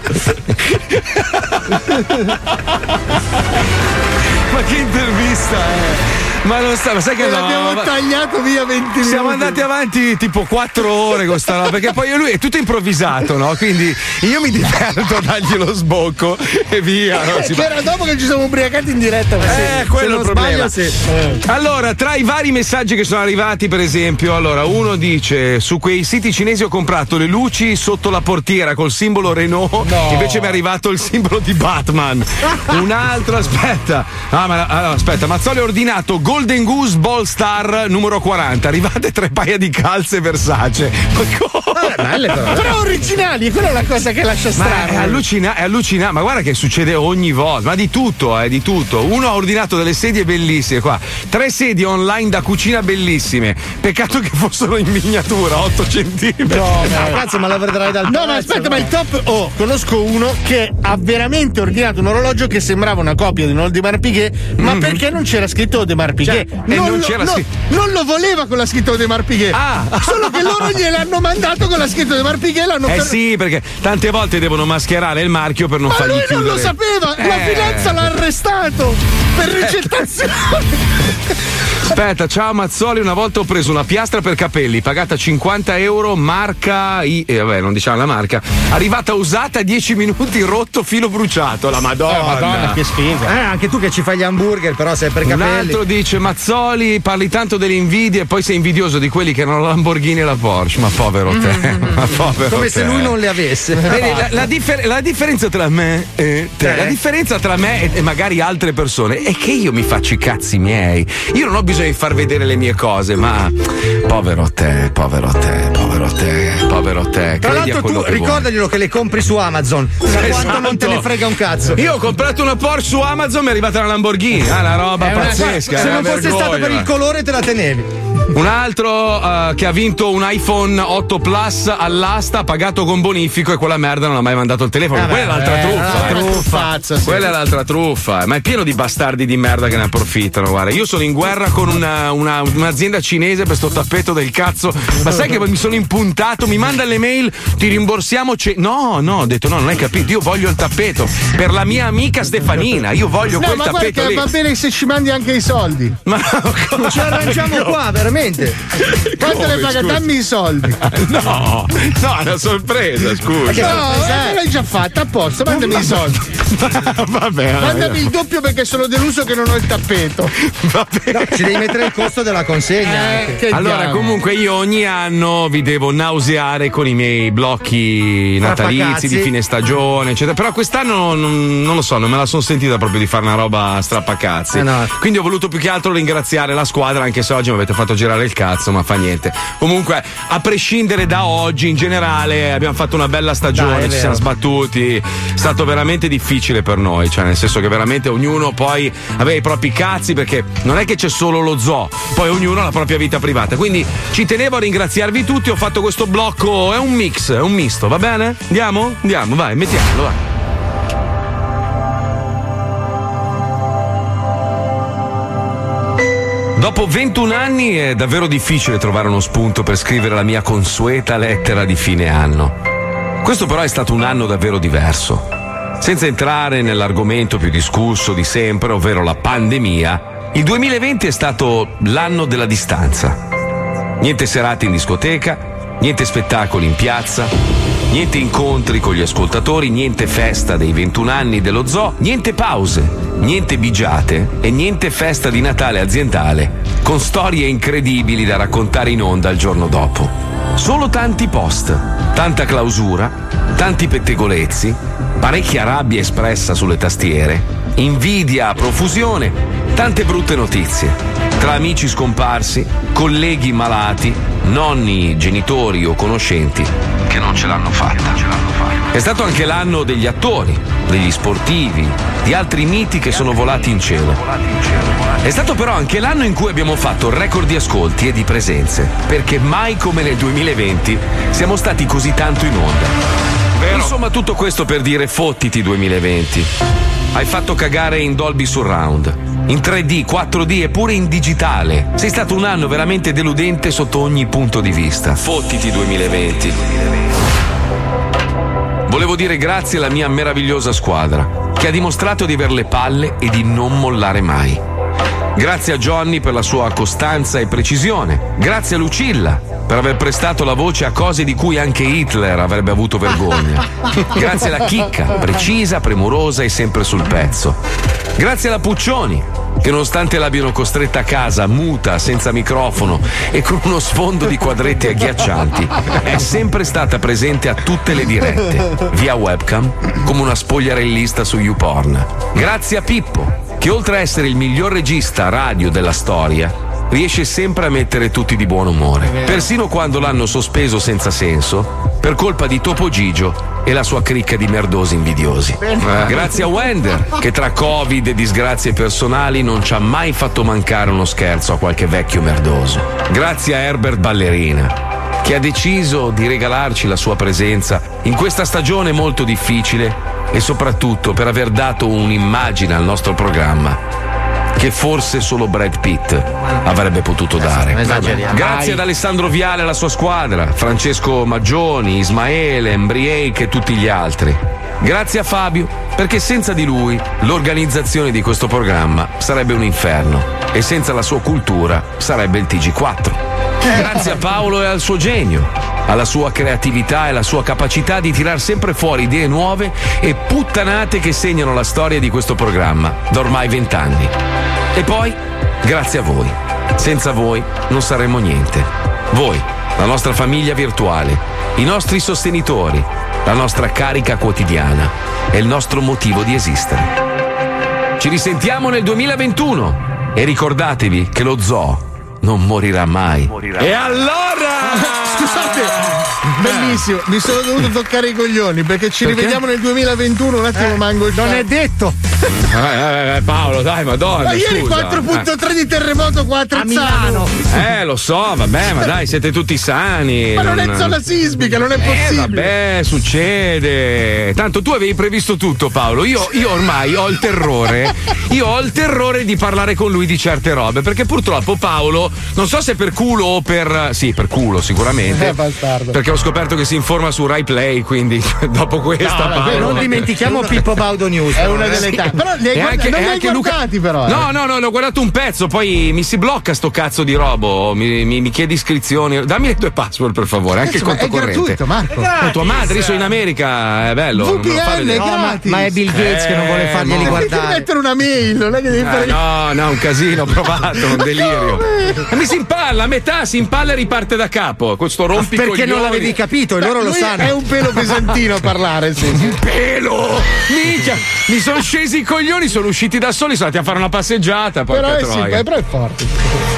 (laughs) Ma che intervista è? Ma non sta, ma sai che E no, l'abbiamo ma- tagliato via 20 minuti. Siamo andati avanti tipo 4 ore con sta roba, perché poi lui è tutto improvvisato, no? Quindi io mi diverto a dargli lo sbocco e via. no? Si Che era dopo che ci siamo ubriacati in diretta. Eh, se- quello è il problema. sbaglio, sì. Allora, tra i vari messaggi che sono arrivati, per esempio, allora, uno dice: Su quei siti cinesi ho comprato le luci sotto la portiera col simbolo Renault, invece mi è arrivato il simbolo di Batman. (laughs) Un altro, aspetta. Ah, ma, allora, aspetta, Mazzoli ha ordinato Golden Goose Ball Star numero 40. Arrivate tre paia di calze Versace. Ma come? Belle però. Però originali, quella è la cosa che lascia Ma è strano. allucinante, è allucinante, ma guarda che succede ogni volta, ma di tutto, eh, di tutto. Uno ha ordinato delle sedie bellissime qua, tre sedie online da cucina bellissime. Peccato che fossero in miniatura, 8 centimetri. Ah, cazzo, ma (laughs) la vedrai dal No, ma aspetta, ma il top. Oh, conosco uno che ha veramente ordinato un orologio che sembrava una copia di un Oldemar Piguet, ma perché non c'era scritto Oldemar Piguet? Cioè, e non lo, c'era no, non lo voleva con la scritta Oldemar Piguet. Ah. (laughs) Solo che loro gliel'hanno mandato con la scritta Oldemar Piguet. L'hanno Eh per- sì, perché tante volte devono mascherare il marchio per non Ma fargli lui non lo sapeva, la Eh. finanza l'ha arrestato per ricettazione. (laughs) Aspetta, ciao Mazzoli, una volta ho preso una piastra per capelli, pagata 50 euro, marca, I- eh, vabbè non diciamo la marca, arrivata usata 10 minuti, rotto, filo bruciato, la madonna. che sfiga. Eh, anche tu che ci fai gli hamburger, però sei per Un capelli. altro dice Mazzoli, parli tanto delle invidie e poi sei invidioso di quelli che hanno la Lamborghini e la Porsche. Ma povero te, (laughs) ma povero Come te. se lui non le avesse. Vedi, la, la differ- la differenza tra me e te, la differenza tra me e, e magari altre persone è che io mi faccio i cazzi miei. Io non ho bisogno di far vedere le mie cose, ma povero te, povero te, povero te, povero te. Tra l'altro tu che vuoi. ricordaglielo che le compri su Amazon. Da quanto non te ne Esatto. frega un cazzo. Io ho comprato una Porsche su Amazon, mi è arrivata una Lamborghini. Ah, una roba È una- pazzesca. Se non fosse vergogna. stato per il colore te la tenevi. Un altro eh, che ha vinto un iPhone 8 Plus all'asta, pagato con bonifico e quella merda non ha mai mandato il telefono. quella è l'altra truffa. eh. Truffazza, sì. Quella è l'altra truffa, ma è pieno di bastardi di merda che ne approfittano. Guarda, io sono in guerra con una- una- un'azienda cinese per sto tappeto del cazzo. Ma sai che mi sono impuntato? Mi manda le mail, ti rimborsiamo. ce- no, no, ho detto no, non hai capito. Io voglio il tappeto per la mia amica Stefanina. Io voglio No, quel ma guarda tappeto lì. va bene se ci mandi anche i soldi. Ma Ci arrangiamo qua, veramente. Quanto Come, ne paga? scusa? Dammi i soldi. (laughs) No, no, è una sorpresa, scusa. No, eh, l'hai già fatta, a posto, mandami i soldi. (laughs) Vabbè, Mandami il doppio perché sono deluso che non ho il tappeto. (laughs) Ci devi mettere il costo della consegna. Eh, Allora, diavolo. comunque, io ogni anno vi devo nauseare con i miei blocchi natalizi di fine stagione, eccetera. Però quest'anno non, non lo so, non me la sono sentita proprio di fare una roba strappacazzi. Eh no. Quindi ho voluto più che altro ringraziare la squadra, anche se oggi mi avete fatto girare il cazzo, ma fa niente. Comunque, a prescindere da oggi, in generale, abbiamo fatto una bella stagione, Dai, ci siamo sbattuti. È stato veramente difficile per noi, cioè, nel senso che veramente ognuno poi aveva i propri cazzi, perché non è che c'è solo lo zoo, poi ognuno ha la propria vita privata. Quindi ci tenevo a ringraziarvi tutti. Ho fatto questo blocco, è un mix, è un misto, va bene? Andiamo? Andiamo, vai, mettiamolo, vai. Dopo 21 anni è davvero difficile trovare uno spunto per scrivere la mia consueta lettera di fine anno. Questo però è stato un anno davvero diverso. Senza entrare nell'argomento più discusso di sempre, ovvero la pandemia, il 2020 è stato l'anno della distanza. Niente serate in discoteca, niente spettacoli in piazza, niente incontri con gli ascoltatori, niente festa dei 21 anni dello zoo, niente pause, niente bigiate e niente festa di Natale aziendale con storie incredibili da raccontare in onda il giorno dopo. Solo tanti post, tanta clausura, tanti pettegolezzi, parecchia rabbia espressa sulle tastiere, invidia a profusione, tante brutte notizie. Tra amici scomparsi, colleghi malati, nonni, genitori o conoscenti che non ce l'hanno fatta. È stato anche l'anno degli attori, degli sportivi, di altri miti che sono volati in cielo. È stato però anche l'anno in cui abbiamo fatto record di ascolti e di presenze, perché mai come nel 2020 siamo stati così tanto in onda. Insomma, tutto questo per dire fottiti 2020. Hai fatto cagare in Dolby Surround, in 3D, 4D e pure in digitale. Sei stato un anno veramente deludente sotto ogni punto di vista. Fottiti 2020. Volevo dire grazie alla mia meravigliosa squadra, che ha dimostrato di aver le palle e di non mollare mai. Grazie a Johnny per la sua costanza e precisione. Grazie a Lucilla per aver prestato la voce a cose di cui anche Hitler avrebbe avuto vergogna. (laughs) Grazie alla chicca, precisa, premurosa e sempre sul pezzo. Grazie alla Puccioni, che nonostante l'abbiano costretta a casa, muta, senza microfono e con uno sfondo di quadretti agghiaccianti, è sempre stata presente a tutte le dirette, via webcam, come una spogliarellista su YouPorn. Grazie a Pippo, che oltre a essere il miglior regista radio della storia, riesce sempre a mettere tutti di buon umore. Persino quando l'hanno sospeso senza senso, per colpa di Topo Gigio e la sua cricca di merdosi invidiosi. Eh. Grazie a Wender, che tra Covid e disgrazie personali non ci ha mai fatto mancare uno scherzo a qualche vecchio merdoso. Grazie a Herbert Ballerina, che ha deciso di regalarci la sua presenza in questa stagione molto difficile e soprattutto per aver dato un'immagine al nostro programma che forse solo Brad Pitt avrebbe potuto dare. Grazie ad Alessandro Viale e alla sua squadra, Francesco Maggioni, Ismaele, Embriake e tutti gli altri. Grazie a Fabio, perché senza di lui l'organizzazione di questo programma sarebbe un inferno e senza la sua cultura sarebbe il TG4. (laughs) Grazie a Paolo e al suo genio, alla sua creatività e alla sua capacità di tirar sempre fuori idee nuove e puttanate che segnano la storia di questo programma da ormai vent'anni. E poi, grazie a voi. Senza voi non saremmo niente. Voi, la nostra famiglia virtuale, i nostri sostenitori, la nostra carica quotidiana e il nostro motivo di esistere. Ci risentiamo nel 2021 e ricordatevi che lo zoo non morirà mai. E allora! (laughs) Scusate, bellissimo, mi sono dovuto toccare i coglioni perché ci Perché? rivediamo nel 2021. Un attimo, mango il Non è detto. (laughs) Eh, eh, Paolo, dai, madonna. Ma ieri scusa. 4.3 di terremoto qua a Trezzano. Eh. Eh, lo so, vabbè, ma (laughs) dai, siete tutti sani. Ma non è zona sismica, non è Eh, possibile. vabbè, succede. Tanto tu avevi previsto tutto, Paolo. Io, io ormai ho il terrore. Io ho il terrore di parlare con lui di certe robe. Perché purtroppo Paolo, non so se per culo o per. Sì, per culo, sicuramente. Eh. Perché ho scoperto che si informa su Rai Play, quindi (laughs) dopo questa No, Paolo. non dimentichiamo Pippo Baudo News. È una delle tante. Però li hai guarda- anche- non li hai anche Luca- guardati, però. eh. No, no, no, ne ho guardato un pezzo, poi mi si blocca sto cazzo di robo. Mi, mi- mi chiede iscrizioni. Dammi le tue password, per favore, anche il conto è corrente. gratuito, Marco. Oh, tua madre, io sono in America, è bello. fa vedere. No, ma, ma è Bill Gates che non vuole farglieli mo- Devi guardare. mettere una mail, non è che devi Eh, fare. no, no, un casino, ho provato, un delirio. E mi si impalla, a metà si impalla e riparte da capo. Questo rompi Perché non l'avevi capito e loro lo sanno. È un pelo pesantino a parlare, sì. sì. Pelo! Minchia! Mi sono scesi i coglioni, sono usciti da soli, sono andati a fare una passeggiata. Però è, sì, però è forte.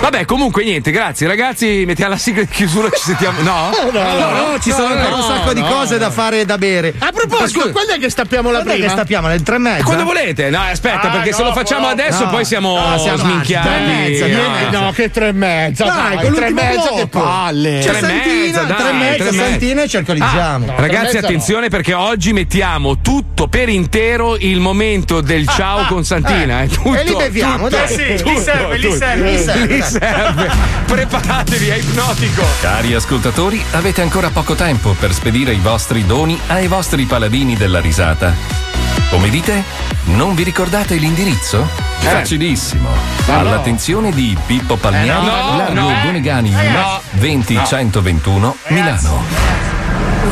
Vabbè, comunque niente, grazie ragazzi. Mettiamo la sigla di chiusura, ci sentiamo. (laughs) No? No, no, ci sono ancora un sacco di cose da fare e da bere. A proposito, scusa. quando è che stappiamo la Quando è prima? che stappiamo? Alle tre e mezza? Quando volete? No, aspetta, Ah, perché se no, lo facciamo adesso no. poi siamo, No, siamo sminchiati. tre e mezza, Ah. No, che tre e mezza. Dai, dai, con tre e mezza, che blocco. palle. C'è Tre e Santina, mezza, dai, tre e mezza, tre. Santina e ci alcolizziamo. Ragazzi, mezza no. attenzione perché oggi mettiamo tutto per intero il momento del ciao con Santina. È tutto, E li beviamo, tutto, dai. Sì, li tutto, serve, li serve. Li serve, Li serve. Preparatevi, è ipnotico. Cari ascoltatori, avete ancora poco tempo per spedire i vostri doni ai vostri paladini della risata. Come dite? Non vi ricordate l'indirizzo? Facilissimo. All'attenzione di Pippo Palmieri, Eh no, Largo no. Donegani, no. 20121 Milano.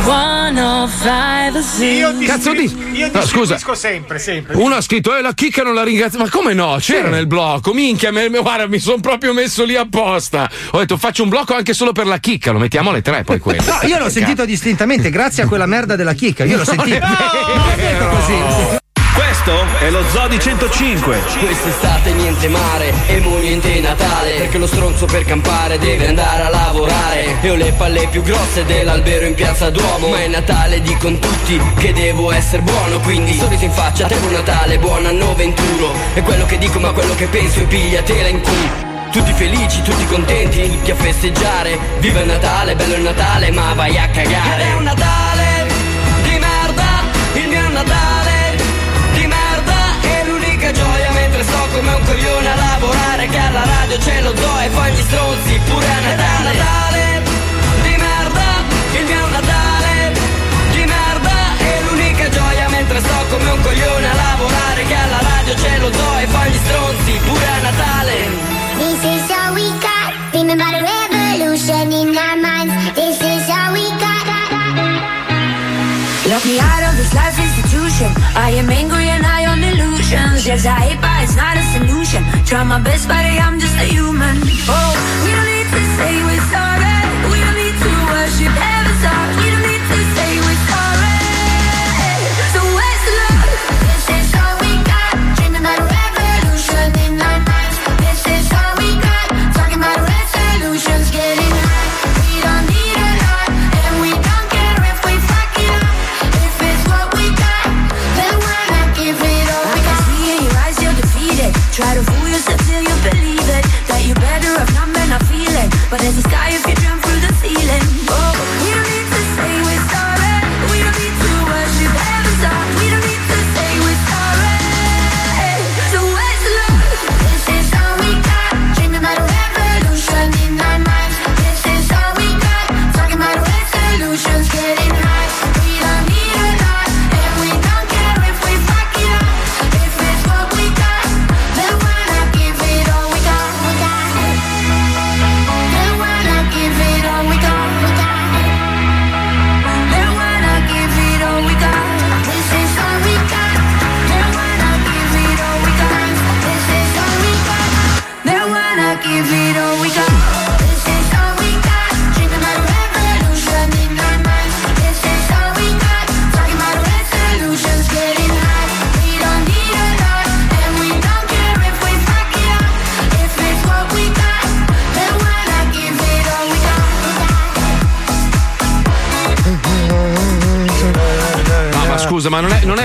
105 Io ti, Cazzo di- io No, scusa. sempre, sempre. Uno ha scritto, eh, la chicca non la ringrazio. Ma come no? C'era nel blocco. Minchia, me- me- guarda, mi sono proprio messo lì apposta. Ho detto, faccio un blocco anche solo per la chicca. Lo mettiamo alle tre, poi quello. (laughs) No, io l'ho sentito distintamente grazie a quella merda della chicca. Io l'ho (laughs) sentito. L'ho detto così. Questo è lo Zodi 105. Quest'estate niente mare e mo niente Natale Perché lo stronzo per campare deve andare a lavorare. E ho le palle più grosse dell'albero in piazza Duomo. Ma è Natale dicono tutti che devo essere buono Quindi sorriso in faccia, te buon Natale, buon anno 21 È quello che dico ma quello che penso e pigliatela in culo tutti felici, tutti contenti, tutti a festeggiare? Viva il Natale, bello il Natale, ma vai a cagare. Ed è un Natale come un coglione a lavorare Che alla radio c'è lo zoo e fa gli stronzi pure a Natale è di merda, il mio Natale di merda E l'unica gioia mentre sto come un coglione a lavorare Che alla radio c'è lo zoo e fa gli stronzi pure a Natale This is all we got. Dreaming revolution in our minds. This Lock me out of this life institution. I am angry and high on illusions. Yes, I hate, but it's not a solution. Try my best, but I'm just a human. Oh, we don't need to say we're sorry. But there's a sky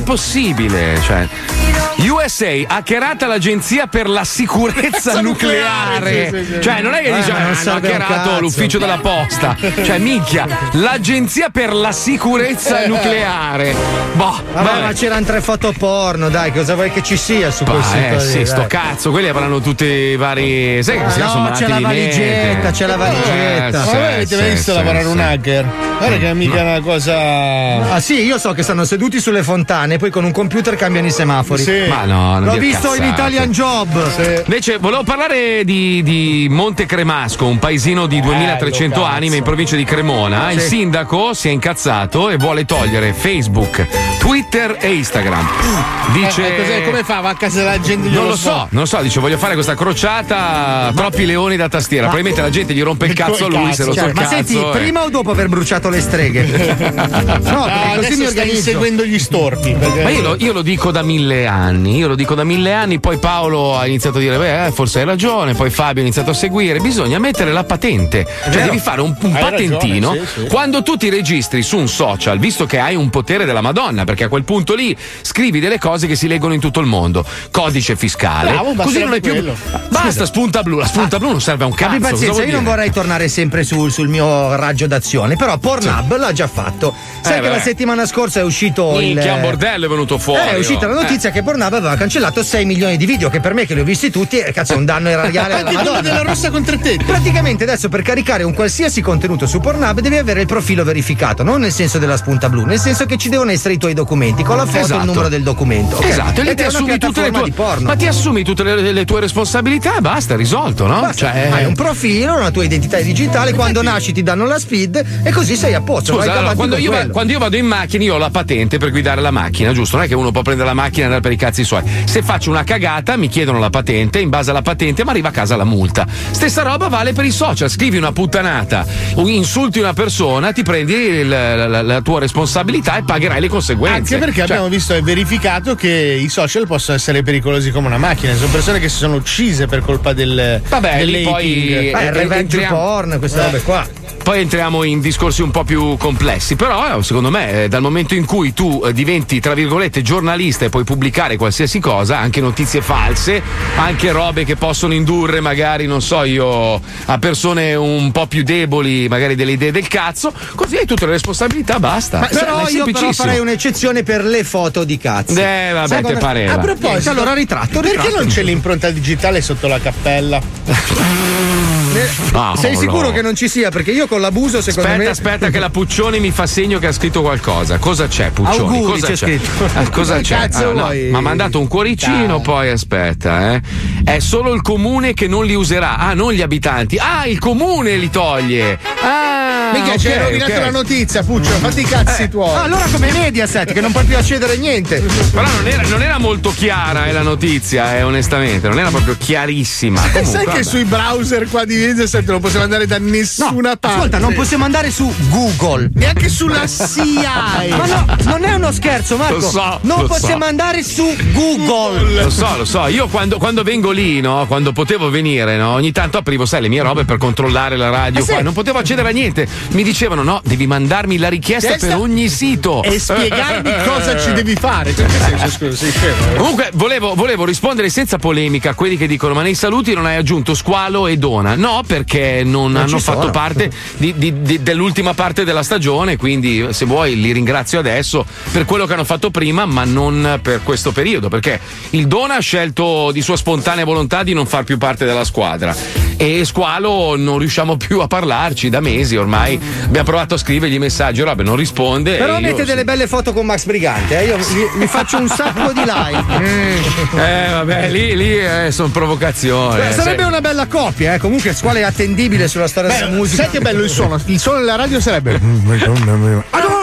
possibile. Cioè. USA hackerata l'agenzia per la sicurezza (laughs) nucleare. sì, sì, sì. Cioè, non è che Eh, dice non hanno hackerato cazzo." l'ufficio della posta. Cioè, minchia, l'agenzia per la sicurezza nucleare. Boh, Vabbè, ma c'erano tre foto porno, dai, cosa vuoi che ci sia su quel Ma, sito? eh, lì, sì, sto dai? cazzo, quelli avranno tutti i vari. Sai che Ah, si sono no, c'è la valigetta, c'è la valigetta. Eh, Ma voi avete mai visto lavorare un hacker? Guarda che è mica una cosa. Ah sì, io so che stanno seduti sulle fontane e poi con un computer cambiano i semafori. Sì. Ma no, non L'ho visto in cazzate. Italian Job. Invece volevo parlare di, di Monte Cremasco, un paesino di 2300 cazzo. anime in provincia di Cremona. Il Sì. sindaco si è incazzato e vuole togliere Facebook, Twitter e Instagram. Dice. Eh, come fa? Va a casa della gente non lo so, non lo so, dice voglio fare questa crociata, troppi leoni da tastiera. Probabilmente la gente gli rompe il (laughs) cazzo a lui, se lo Cioè, so il ma cazzo. senti, e- prima o dopo aver bruciato le streghe? (laughs) no, perché No, così mi stai organizzo. inseguendo gli storpi. perché- Ma io lo, io lo dico da mille anni, io lo dico da mille anni, poi Paolo ha iniziato a dire, beh, eh, forse hai ragione, poi Fabio ha iniziato a seguire, bisogna mettere la patente, cioè devi fare un, un patentino ragione, sì, sì. quando tu ti registri su un social, visto che hai un potere della Madonna, perché a quel punto lì scrivi delle cose che si leggono in tutto il mondo, codice fiscale, Bravo, così non è più... quello. Basta, spunta blu, la spunta blu non serve a un cazzo. Abbi pazienza, io non vorrei tornare sempre sul, sul mio raggio d'azione, però Pornhub l'ha già fatto. Sai Eh, che la vabbè. settimana scorsa è uscito Minchia, il. un bordello è venuto fuori. Eh, è uscita la notizia che Pornhub aveva cancellato 6 milioni di video, che per me che li ho visti tutti, eh, cazzo, è un danno erariale Anche quello della rossa con tre tette. Praticamente adesso per caricare un qualsiasi contenuto su Pornhub devi avere il profilo verificato, non nel senso della spunta blu, nel senso che ci devono essere i tuoi documenti con la foto e Esatto. il numero del documento. ok? Esatto, e lì ti assumi tutte le tue di porno. Ma ti assumi tutte le, le tue responsabilità e basta, è risolto, no? Basta, Cioè, hai un profilo, una tua identità digitale, quando nasci ti danno la speed e così sei a posto. Scusa, allora, quando, io va- quando io vado in macchina, io ho la patente per guidare la macchina, giusto? Non è che uno può prendere la macchina e andare per i cazzi suoi. Se faccio una cagata, mi chiedono la patente, in base alla patente mi arriva a casa la multa. Stessa roba vale per i social. Scrivi una puttanata, insulti una persona, ti prendi il- la, la- la tua responsabilità e pagherai le conseguenze. Anche perché Cioè, abbiamo visto e verificato che i social possono essere pericolosi come una macchina. Sono persone che si sono uccise per colpa del. Vabbè, lì dell'hating. poi- Eh, eh, il revenge entriamo- porn, queste robe qua. Poi entriamo in discorsi un po' più complessi, però eh, secondo me eh, dal momento in cui tu eh, diventi tra virgolette giornalista e puoi pubblicare qualsiasi cosa, anche notizie false, anche robe che possono indurre magari, non so io, a persone un po' più deboli, magari delle idee del cazzo, così hai tutte le responsabilità, basta. Ma però io però farei un'eccezione per le foto di cazzo. Eh, vabbè, Sai te come- pareva. A proposito, Allora ritratto, perché ritratto. non c'è l'impronta digitale sotto la cappella? (laughs) Ne- Sei sicuro che non ci sia? Perché io con l'abuso, secondo Aspetta, me. aspetta, che la Puccioni mi fa segno che ha scritto qualcosa. Cosa c'è, Puccioni? Auguri, cosa c'è scritto. Eh, cosa Che c'è? cazzo no, vuoi? Mi ha mandato un cuoricino, poi aspetta, eh. È solo il comune che non li userà. Ah, non gli abitanti. Ah, il comune li toglie. Ah, Mica ci hai rovinato ok. la notizia, Puccio, fatti i cazzi tuoi. Ah, allora come Mediaset, che non puoi più accedere a niente. Però non era, non era molto chiara eh, la notizia, eh, onestamente, non era proprio chiarissima. Sai Comunque, che vabbè. sui browser qua di Mediaset non possiamo andare da nessuna parte. Ascolta, non possiamo andare su Google. Neanche sulla CIA. (laughs) Ma no, non è uno scherzo, Marco. Lo so, non lo possiamo so. andare su Google. Lo so, lo so. Io quando, quando vengo lì, no? Quando potevo venire, no? Ogni tanto aprivo, sai, le mie robe per controllare la radio. Ah, sì? qua. Non potevo accedere a niente. Mi dicevano, no, devi mandarmi la richiesta Richiesta? per ogni sito. E spiegarmi (laughs) cosa ci devi fare. Cioè, senso, (laughs) scusa? Comunque, volevo, volevo rispondere senza polemica a quelli che dicono: Ma nei saluti non hai aggiunto squalo e dona? No, perché non, Non hanno fatto sono. parte di- di- di- dell'ultima parte della stagione. Quindi, se vuoi, li ringrazio adesso per quello che hanno fatto prima, ma non per questo periodo. Perché il Dona ha scelto di sua spontanea volontà di non far più parte della squadra. E Squalo non riusciamo più a parlarci da mesi ormai. Abbiamo provato a scrivergli messaggi, robe, non risponde. Però e io- delle belle foto con Max Brigante, eh. io mi, faccio un sacco di like. (laughs) Eh, vabbè, lì, lì sono provocazioni. Eh, sarebbe sai. una bella coppia, eh. Comunque squale è attendibile sulla storia della Beh, musica. sai che bello il suono? Il suono della radio sarebbe. (laughs)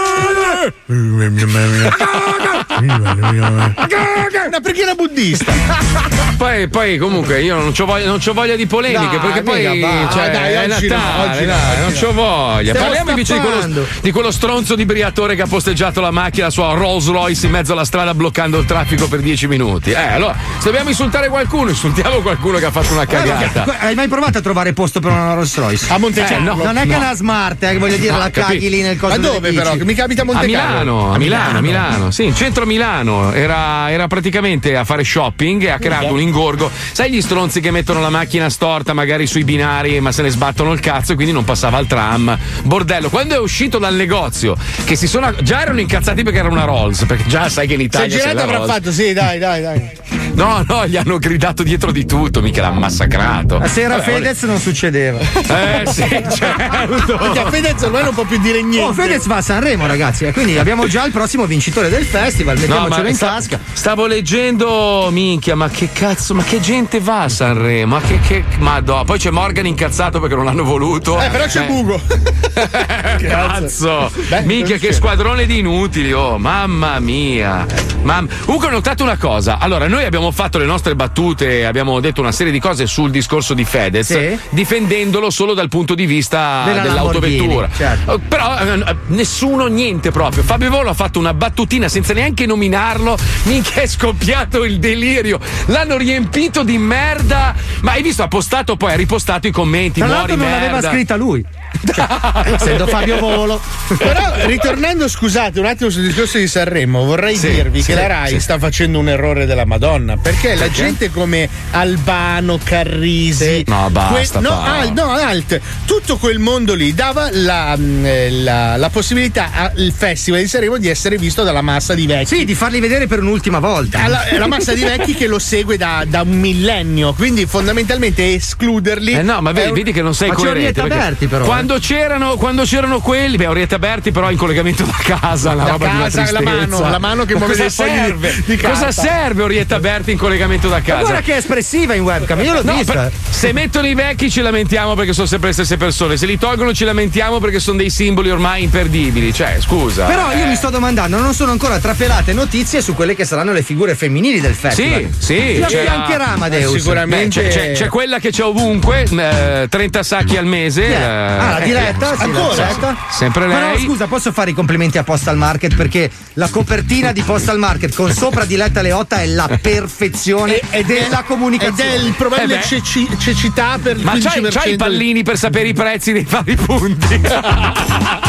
Una preghiera buddista. (laughs) Poi, poi comunque io non c'ho voglia, non c'ho voglia di polemiche Dai, perché poi mica, va. cioè, Dai, è Natale, oggi no, dai, oggi non no. c'ho voglia. Stiamo Parliamo invece di quello, di quello stronzo di briatore che ha posteggiato la macchina, la sua Rolls Royce in mezzo alla strada bloccando il traffico per 10 minuti. Eh, allora, se dobbiamo insultare qualcuno, insultiamo qualcuno che ha fatto una cagata. Hai mai provato a trovare posto per una Rolls Royce? A Montecarlo. Eh, no. non è che è una smart, eh, voglio dire, No, la capito. caghi lì nel coso Ma dove però? mi capita a A Monte Milano, a Milano, a Milano, sì, in centro Milano. Era, era praticamente a fare shopping e ha creato un ingorgo. Sai gli stronzi che mettono la macchina storta magari sui binari, ma se ne sbattono il cazzo e quindi non passava al tram. Bordello. Quando è uscito dal negozio, che si sono. Già erano incazzati perché era una Rolls, perché già sai che in Italia. c'è girato avrà Rolls. fatto, sì, dai, (laughs) dai, dai. No, no, gli hanno gridato dietro di tutto, mica l'ha massacrato. La sera Vabbè, Fedez non succedeva. Eh sì, (laughs) certo. Perché a Fedez ormai non può più dire niente. Oh, Fedez va a Sanremo, ragazzi, e quindi abbiamo già il prossimo vincitore del festival, mettiamocelo in sta- tasca. Stavo leggendo, minchia, ma che cazzo, ma che gente va a Sanremo? Ma che, che ma no, poi c'è Morgan incazzato perché non l'hanno voluto. Eh, però c'è Bugo. (laughs) Cazzo, Beh, minchia, che c'è. squadrone di inutili, oh, mamma mia. Mam- Comunque ho notato una cosa. Allora, noi abbiamo fatto le nostre battute, abbiamo detto una serie di cose sul discorso di Fedez, Sì. difendendolo solo dal punto di vista Della dell'autovettura. Certo. Eh, Però eh, nessuno, niente proprio. Fabio Volo ha fatto una battutina senza neanche nominarlo. Minchia, è scoppiato il delirio. L'hanno riempito di merda. Ma hai visto? Ha postato poi, ha ripostato i commenti. Tra l'altro non merda. l'aveva scritta lui. Cioè, essendo Fabio (laughs) Volo. Però ritornando, scusate, un attimo sul discorso di Sanremo, vorrei Sì, dirvi sì, che la Rai sì. sta facendo un errore della Madonna. Perché la gente come Albano, Carrisi, No, basta, no, Paolo. Alt, no, Alt, tutto quel mondo lì dava la, mh, eh, la- la possibilità al Festival di Sanremo di essere visto dalla massa di vecchi. Sì, di farli vedere per un'ultima volta. Alla- la massa di vecchi che lo segue da, da un millennio, quindi fondamentalmente escluderli. Eh no, ma vedi, un- vedi che non sei Ma c'è coerente. Orietta perché Berti, però. Quando c'erano, quando c'erano quelli, beh, Orietta Berti, però in collegamento da casa, una Da roba di una casa, la mano, la mano che Ma muove cosa dei fogli di- serve? di cosa serve Orietta Berti in collegamento da Ma casa? guarda che è espressiva in webcam, io l'ho No, vista. se mettono i vecchi ci lamentiamo perché sono sempre le stesse persone, se li tolgono ci lamentiamo perché sono dei simboli ormai imperdibili. Cioè, scusa. Però io eh. mi sto domandando, non sono ancora trapelate notizie su quelle che saranno le figure femminili del festival. Sì, sì. La- affiancherà Amadeus? Beh, Sicuramente- c'è, c'è- c'è quella che c'è ovunque, eh, 30 sacchi al mese. È? eh, ah, la eh, diretta? Sì, ancora? la diretta. Sempre Però lei. scusa, posso fare i complimenti a Postal Market perché la copertina di Postal Market con sopra Diletta Leotta è la perfezione della comunicazione. Ed è il probabile Eh ceci- cecità per il Ma 15%. c'hai, c'hai i pallini per sapere i prezzi dei vari punti? (laughs)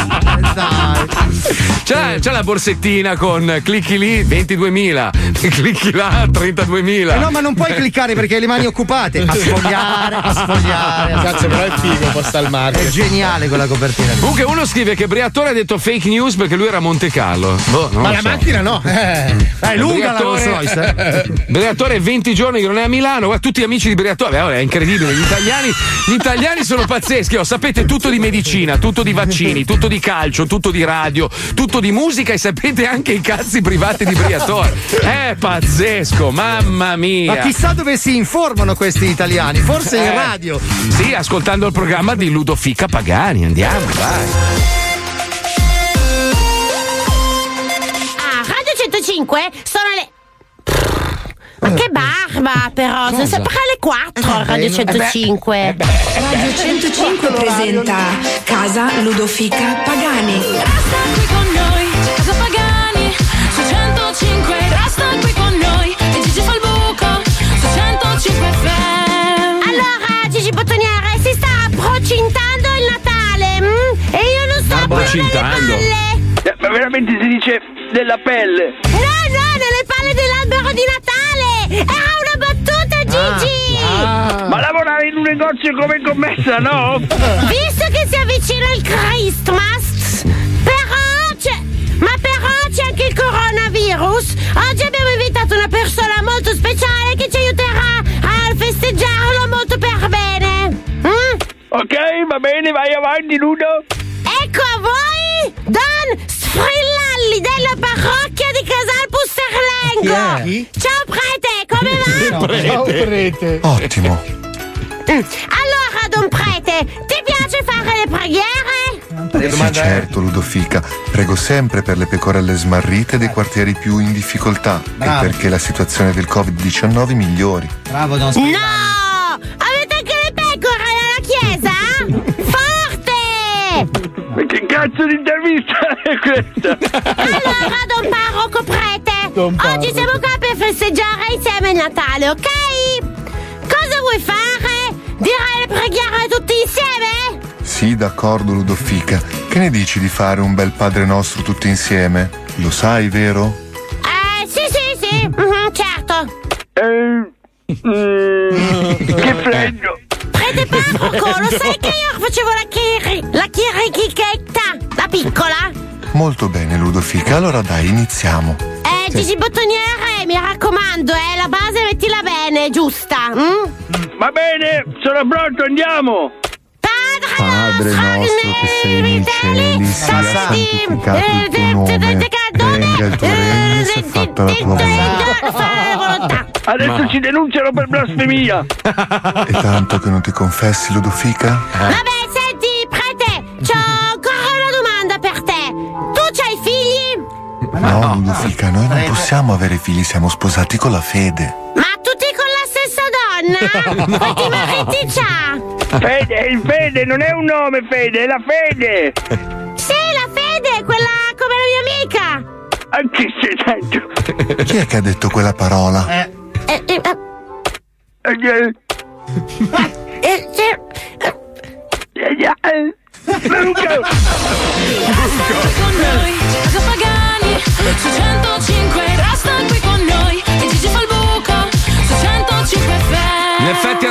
C'è, c'è la borsettina con clicchi lì 22.000, (laughs) clicchi là 32.000. Eh no, ma non puoi cliccare perché hai le mani occupate. A sfogliare, a sfogliare. Cazzo, però è figo Postal Market. È geniale quella copertina. Comunque uno scrive che Briatore ha detto fake news perché lui era a Monte Carlo. Boh, non Ma la so. macchina no. Eh. È lunga la Rolls Briatore- Royce. eh. Briatore è 20 giorni che non è a Milano, guarda, tutti gli amici di Briatore, Beh, è incredibile, gli italiani, gli italiani sono pazzeschi, oh, sapete tutto di medicina, tutto di vaccini, tutto di calcio, tutto di radio, tutto di musica e sapete anche i cazzi privati di Briatore. È pazzesco, mamma mia. Ma chissà dove si informano questi italiani, forse in Eh, radio. Sì, ascoltando il programma di Ludofica Pagani, andiamo, vai. Ah, Radio 105 sono le. Ma che barba però, sono sempre le 4 Radio 105. Radio 105 presenta Casa Ludofica Pagani. Approcintando? palle. Eh, Ma veramente si dice della pelle. No, no, nelle palle dell'albero di Natale! Era una battuta, Gigi! Ma lavorare in un negozio come commessa, no? Visto che si avvicina il Christmas, però c'è. Ma però c'è anche il coronavirus. Oggi abbiamo invitato una persona molto speciale che ci aiuterà a festeggiarlo molto per bene. Mm? Ok, va bene, vai avanti, Ludo. Ecco a voi Don Sfrillalli della parrocchia di Casal Pusterlengo. Chi Ciao prete, come va? (laughs) Ciao, prete. Ottimo. Mm. Allora, Don prete, ti piace fare le preghiere? Sì, certo, Ludofica. Prego sempre per le pecorelle smarrite dei quartieri più in difficoltà Bravo. e perché la situazione del Covid-19 migliori. Bravo, Don No! Cazzo di intervista (laughs) è questa? Allora, Don Parroco prete, Don Parroco. oggi siamo qua per festeggiare insieme il Natale, ok? Cosa vuoi fare? Dire le preghiere tutti insieme? Sì, d'accordo, Ludofica. Che ne dici di fare un bel Padre Nostro tutti insieme? Lo sai, vero? Eh, sì, sì, sì, mhm, certo. (laughs) che freddo. Prete parroco, lo (laughs) sai che io facevo la chiri, la chirichichetta, la piccola? Molto bene, Ludofica. Allora dai, iniziamo. Eh, Gigi Bottoniere, mi raccomando, eh, la base mettila bene, giusta? mm? Va bene, sono pronto, andiamo. Padre nostro che sei nei cieli, sia santificato il tuo nome. Venga il tuo regno, sia fatta la tua volontà. Adesso ci denunciano per blasfemia. E tanto che non ti confessi, Ludofica? Vabbè, senti, prete, c'ho ancora una domanda per te. Tu c'hai figli? No, Ludofica, noi non possiamo avere figli, siamo sposati con la fede. Ma tutti con la stessa donna? (laughs) Quanti mariti c'ha? Fede, il Fede non è un nome, Fede, è la Fede. Sì, la fede, quella come la mia amica. Anche se sento. Chi è che ha detto quella parola? Eh, eh, eh, Eh, eh, eh, Luca. Qui con noi, Pagani, su 105,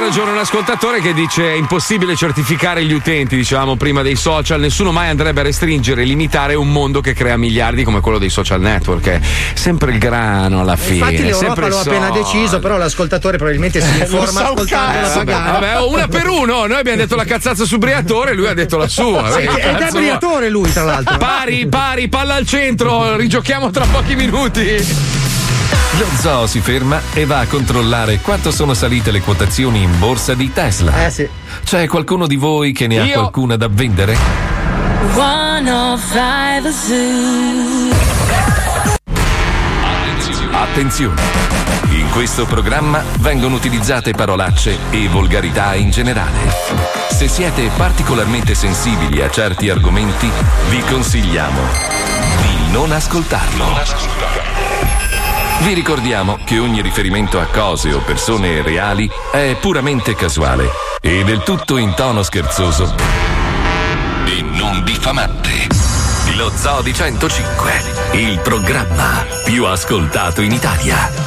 ragione un ascoltatore che dice è impossibile certificare gli utenti, dicevamo prima dei social, nessuno mai andrebbe a restringere e limitare un mondo che crea miliardi come quello dei social network. È sempre il grano alla fine. Infatti l'Europa il appena deciso, però l'ascoltatore probabilmente si informa sa un ascoltando la. Pagani. Vabbè, oh, una per uno. Noi abbiamo detto la cazzazza su Briatore, lui ha detto la sua. Sì, ed è? Briatore lui, tra l'altro. Pari, pari, palla al centro, rigiochiamo tra pochi minuti. Lo zoo si ferma e va a controllare quanto sono salite le quotazioni in borsa di Tesla. Eh sì. C'è qualcuno di voi che ne ha Io. qualcuna da vendere? 105 Zoo. Attenzione! In questo programma vengono utilizzate parolacce e volgarità in generale. Se siete particolarmente sensibili a certi argomenti, vi consigliamo di non ascoltarlo. Vi ricordiamo che ogni riferimento a cose o persone reali è puramente casuale e del tutto in tono scherzoso e non diffamante. Lo Zoo di 105, il programma più ascoltato in Italia.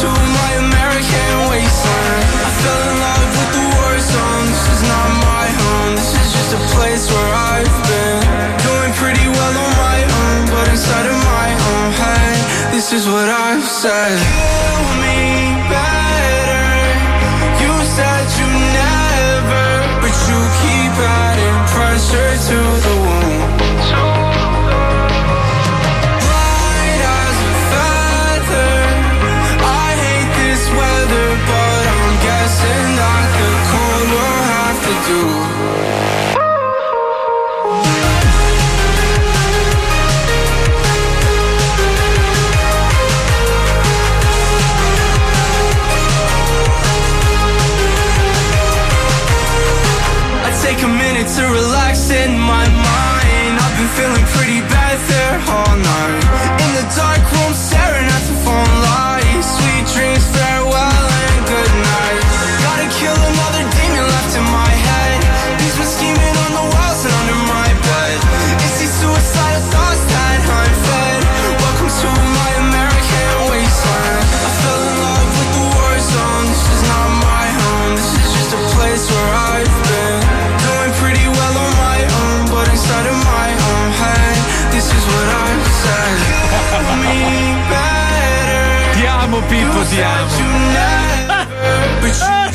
to my American wasteland. I fell in love with the war zone. This is not my home. This is just a place where I've been. Doing pretty well on my own, but inside of my own head, this is what I've said. Kill me better. You said you never, but you keep adding pressure to do.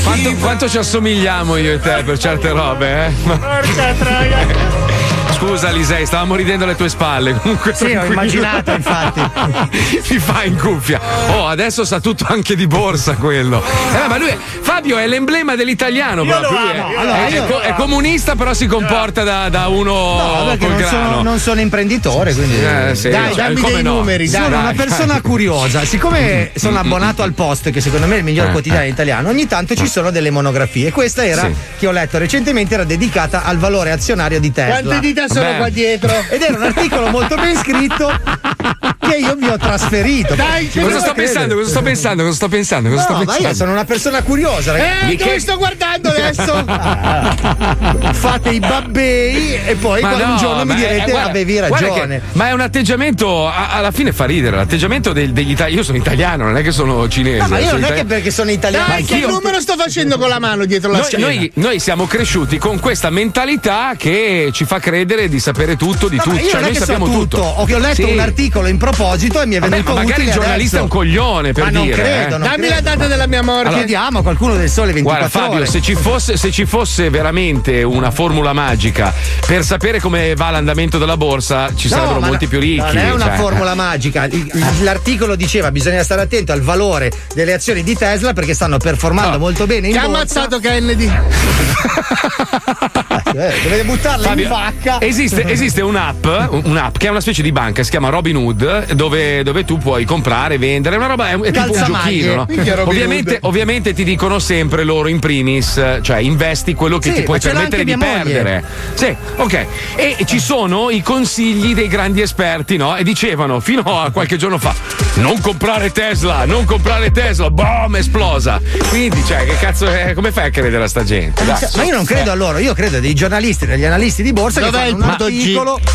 Quanto, quanto ci assomigliamo io e te per certe robe, eh? Porca troia. (laughs) Scusa Lisei, stavamo ridendo alle tue spalle. Comunque Sì, ho tranquillo. immaginato, infatti. (laughs) Mi fa in cuffia. Oh, adesso sa tutto anche di borsa quello. Eh, ma lui è- Fabio è l'emblema dell'italiano Io proprio. è, amo. Allora, è- io è co- lo è amo. comunista, però si comporta da, da uno No, perché non grano. sono, non sono imprenditore, quindi. Eh, sì, dai, cioè, dammi dei no? numeri. Dai, Sono dai. una persona curiosa. Siccome (laughs) sono abbonato al Post, che secondo me è il miglior Eh, quotidiano eh. italiano, ogni tanto ci sono delle monografie. Questa era, Sì. che ho letto recentemente, era dedicata al valore azionario di Tesla. Quante dita sono Beh. qua dietro? Ed era un articolo molto ben scritto che io mi ho trasferito. Dai, Cosa sto pensando? Cosa sto pensando? Cosa sto pensando? Cosa sto No, ma pensando? io sono una persona curiosa, ragazzi. Eh, Di dove sto guardando adesso? (laughs) Fate i babbei e poi Ma poi un no, giorno mi ma è- direte guarda- avevi ragione. che- ma è un atteggiamento, a- alla fine fa ridere, l'atteggiamento del- degli italiani. Io sono italiano, non è che sono cinese. No, ma io non è che italiano. perché sono italiano. Dai, che anch'io- numero sto facendo con la mano dietro la Noi, schiena? noi- noi siamo cresciuti con questa mentalità che ci fa credere di sapere tutto di No, tutto. io Cioè, non noi sappiamo tutto. tutto. Ho, ho letto Sì. un articolo in proposito e mi è Vabbè, venuto ma magari il giornalista adesso. è un coglione per ma non dire, credo, eh. non Dammi credo. la data della mia morte. Allora- Chiediamo a qualcuno del sole 24 Guarda Fabio, ore. se ci, fosse, se ci fosse veramente una formula magica per sapere come va l'andamento della borsa, ci No, sarebbero molti no- più ricchi. Non è una cioè. formula magica. L'articolo diceva bisogna stare attento al valore delle azioni di Tesla perché stanno performando No. molto bene in Che ha ammazzato Kennedy. (laughs) Eh, dovete buttarla Fabio, in vacca. Esiste, esiste un'app, un'app che è una specie di banca, si chiama Robin Hood, dove, dove tu puoi comprare, vendere, una roba, è, è tipo un giochino. no? Ovviamente, ovviamente ti dicono sempre loro in primis, cioè investi quello che Sì, ti puoi permettere di perdere. Sì, ok. E ci sono i consigli dei grandi esperti, no? E dicevano fino a qualche giorno fa: non comprare Tesla, non comprare Tesla, boom, esplosa. Quindi, cioè, che cazzo è? Come fai a credere a sta gente? Dai. Ma io non credo a loro, io credo dei giornalisti, degli analisti di borsa Dov'è che il fanno un articolo. (laughs)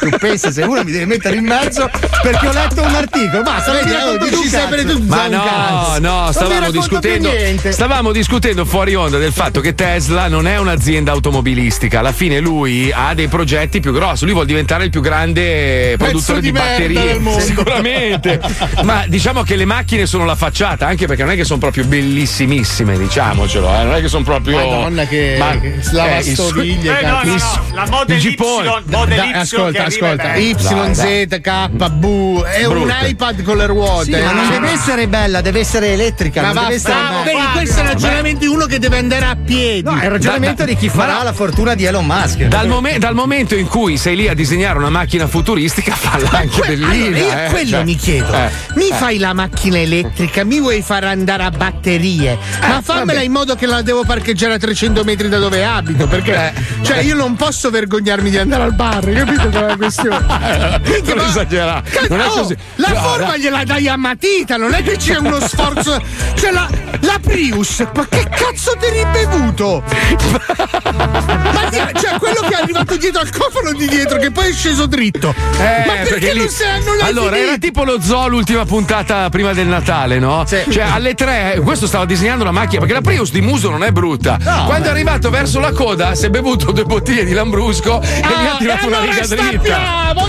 tu pensi se uno mi deve mettere in mezzo perché ho letto un articolo. Basta, Vedi, oh, racconto dici sempre tu, Ma no, cazzo. no, stavamo discutendo, stavamo discutendo fuori onda del fatto che Tesla non è un'azienda automobilistica. Alla fine lui ha dei progetti più grossi. Lui vuole diventare il più grande produttore di di, batterie. Sicuramente. Ma diciamo che le macchine sono la facciata, anche perché non è che sono proprio bellissimissime, diciamocelo. eh, Non è che sono proprio. Madonna che, Ma- che lavastoviglie. eh, no, no, no, la Model Y. Model Y ascolta, ascolta, bene. Y, Z, K, B, è un iPad con le ruote. Sì, ma non deve essere bella, deve essere elettrica. Ma deve essere bravo, bella. questo è il ragionamento di uno che deve andare a piedi. No, è il ragionamento di chi farà la fortuna di Elon Musk. Dal, mome- dal momento in cui sei lì a disegnare una macchina futuristica, (laughs) falla anche bellina. Allora, io eh, quello cioè, mi chiedo. eh, mi eh. fai la macchina elettrica, mi vuoi far andare a batterie, ma fammela vabbè. in modo che la devo parcheggiare a 300 metri da dove abito. Perché, (laughs) cioè, io non posso vergognarmi di andare al bar, capito qual è la questione? (laughs) Non esagerare, non è così. La forma gliela dai a matita, non è che c'è uno sforzo. Cioè, la, la Prius, ma che cazzo ti eri bevuto? ma cioè, quello che è arrivato dietro al cofano di dietro, che poi è sceso dritto. Eh, ma perché perché lì- non, sei, non allora, finito? era tipo lo zoo l'ultima puntata prima del Natale, no? Cioè, alle tre, questo stava disegnando la macchina, perché la Prius di muso non è brutta. Quando è arrivato verso la coda, si è bevuto due bottiglie di Lambrusco e Ah, gli ha tirato una riga dritta. Bravo,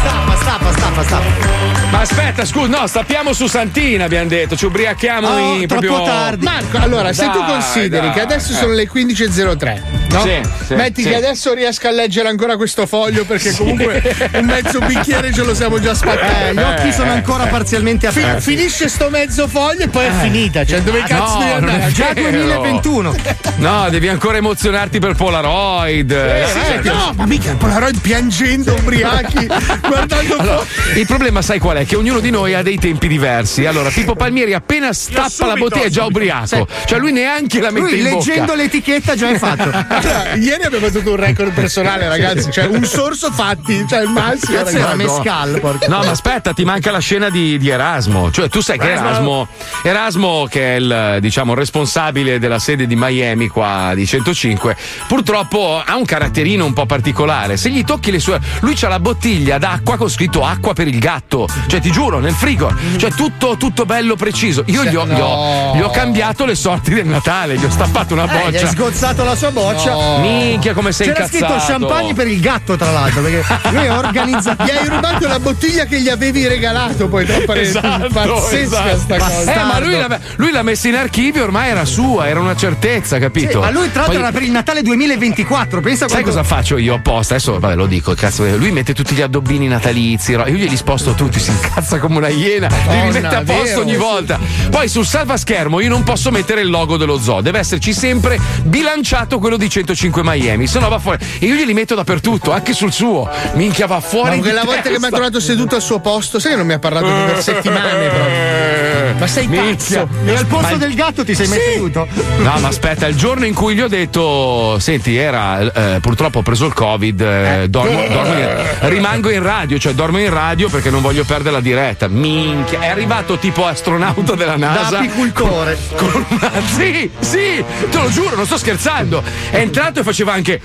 Stappa, stappa, stappa, stappa. Ma aspetta, scusa, no, stappiamo su Santina, abbiamo detto, ci ubriachiamo Oh, in proprio Marco, allora, se tu Dai, consideri dai, che adesso eh. sono le 15.03, no? Sì, sì, Metti sì. che adesso riesca a leggere ancora questo foglio perché comunque un mezzo bicchiere ce lo siamo già spaccati. Eh, gli occhi sono ancora parzialmente Fi- aperti. finisce sto mezzo foglio e poi è finita. Cioè, dove cazzo No, devi andare? Già vero. 2021. No, devi ancora emozionarti per Polaroid. Eh, Sì, eh, perché- no, ma mica Polaroid piangendo, ubriachi, (laughs) guardando Allora, il problema, sai qual è? Che ognuno di noi ha dei tempi diversi. Allora, Pippo Palmieri appena stappa la bottiglia è già ubriaco. Cioè, lui neanche la mette Lui in leggendo bocca. l'etichetta già è fatto. (laughs) Allora, ieri abbiamo battuto un record personale, ragazzi. Cioè, un sorso fatti, cioè il massimo. Cazzo, era mescal, porca. No, ma aspetta, ti manca la scena di, di Erasmo. Cioè, tu sai che Erasmo, Erasmo, che è il diciamo responsabile della sede di Miami qua di 105, purtroppo ha un caratterino un po' particolare. Se gli tocchi le sue. Lui c'ha la bottiglia d'acqua con scritto acqua per il gatto. Cioè, ti giuro, nel frigo. Cioè, tutto, tutto bello preciso. Io gli ho, gli ho- gli ho cambiato le sorti del Natale, gli ho stappato una Eh, gli hai boccia. sgozzato la sua boccia. Minchia, come sei C'era incazzato. scritto champagne per il gatto, tra l'altro, perché lui è organizzato. Gli hai rubato la bottiglia che gli avevi regalato, poi troppo Esatto, pazzesca esatto. sta cosa. Eh, ma lui l'ha, lui l'ha messa in archivio, ormai era sua, era una certezza, capito? Sì, ma lui tra l'altro Poi- era per il Natale 2024. Pensa Sai quanto- cosa faccio io apposta? Adesso vabbè, lo dico, cazzo, lui mette tutti gli addobbini natalizi, io glieli sposto tutti, si incazza come una iena, li rimette a posto vero, ogni sì. volta. Poi sul salvaschermo io non posso mettere il logo dello zoo, deve esserci sempre bilanciato quello di 105 Miami, se no va fuori. E io glieli metto dappertutto, anche sul suo. Minchia va fuori. Ma di quella volta che mi ha testa. trovato seduto al suo posto, sai che non mi ha parlato per settimane proprio. Ma sei pazzo? E al posto Ma- del gatto ti sei messo seduto? No, ma aspetta, il giorno in cui gli ho detto: Senti, era eh, purtroppo ho preso il Covid, eh, dormo- dormo in- rimango in radio, cioè dormo in radio perché non voglio perdere la diretta. Minchia, è arrivato tipo astronauta della Da NASA. apicultore. Con una... Sì, sì, te lo giuro, non sto scherzando. È entrato e faceva anche.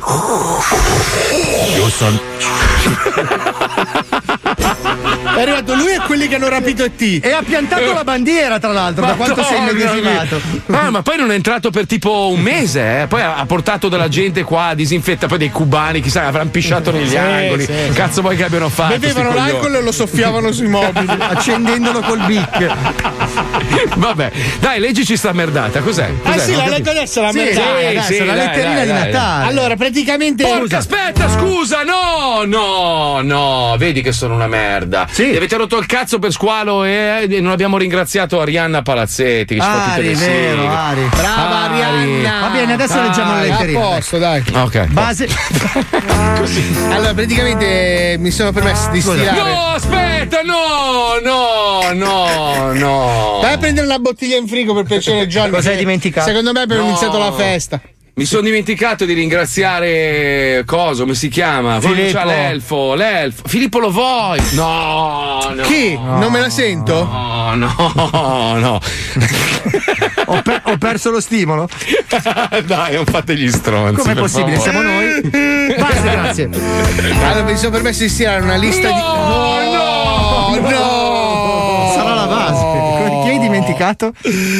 Io sono. È arrivato lui e quelli che hanno rapito E.T. E ha piantato la bandiera, tra l'altro, da quanto sei Madonna immedesimato. Ah, ma poi non è entrato per tipo un mese, eh. poi ha portato della gente qua, disinfetta, poi dei cubani, chissà, avranno pisciato negli Sì, angoli. sì, sì. Cazzo vuoi che abbiano fatto? Bevevano l'alcol e lo soffiavano sui mobili. (laughs) Accendendolo col bic. Vabbè, dai, leggici sta merdata, cos'è? Ah Cos'è? sì, Non la capito. leggo adesso la Sì, merdata. sì, la letterina di Natale. Allora, praticamente. Porca, aspetta, scusa, no, no, no, vedi che sono una merda. Sì. Ti avete rotto il cazzo per squalo e e non abbiamo ringraziato Arianna Palazzetti che Ari, vero. Ari. Brava Ari. Arianna. Va bene, adesso leggiamo la letterina. A posto, dai. Ok. Base. (laughs) Allora, praticamente mi sono permesso di stilare. No, aspetta, no, no, no, no. Vai a prendere una bottiglia in frigo per piacere, John. Cosa hai dimenticato? Secondo me abbiamo No. iniziato la festa. Mi sono dimenticato di ringraziare Coso, come si chiama? Filippo. l'elfo, l'elfo. Filippo lo vuoi? No, no. Chi? Non me la sento? No, no, no. Ho, per- ho perso lo stimolo. (laughs) Dai, non fate gli stronzi. Com'è possibile? favore. Siamo noi. Basta, grazie. Allora, mi sono permesso di stirare una lista di. No, no! Sarà la base. Chi hai dimenticato?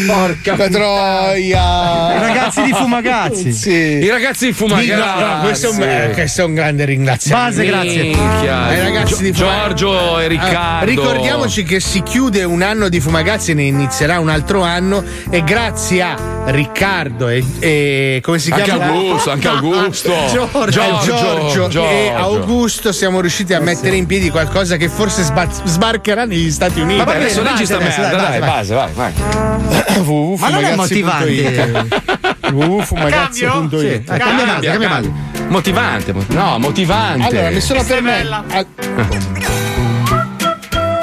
Porca troia! I ragazzi di Fumagazzi. Sì. I ragazzi di Fumagazzi. No, no, questo, è un, eh, questo è un grande ringraziamento. Base, grazie. Minchia. Ai ragazzi Gio- di Fumagazzi. Giorgio e Riccardo. ricordiamoci che si chiude un anno di Fumagazzi e ne inizierà un altro anno e grazie a Riccardo e, e- come si Anche chiama? Augusto, anche Augusto. Giorgio, Giorgio, Giorgio Giorgio. e Augusto siamo riusciti a mettere in piedi qualcosa che forse sba- sbarcherà negli Stati Uniti. Ma adesso leggi sta merda, dai, dai, vai. base, vai, vai. (coughs) Ma non è motivante. (laughs) www.fumagazzi.it Sì, dai, cambia base, cambia base. Motivante, mo- no, motivante. Allora, mi sono permesso. (laughs)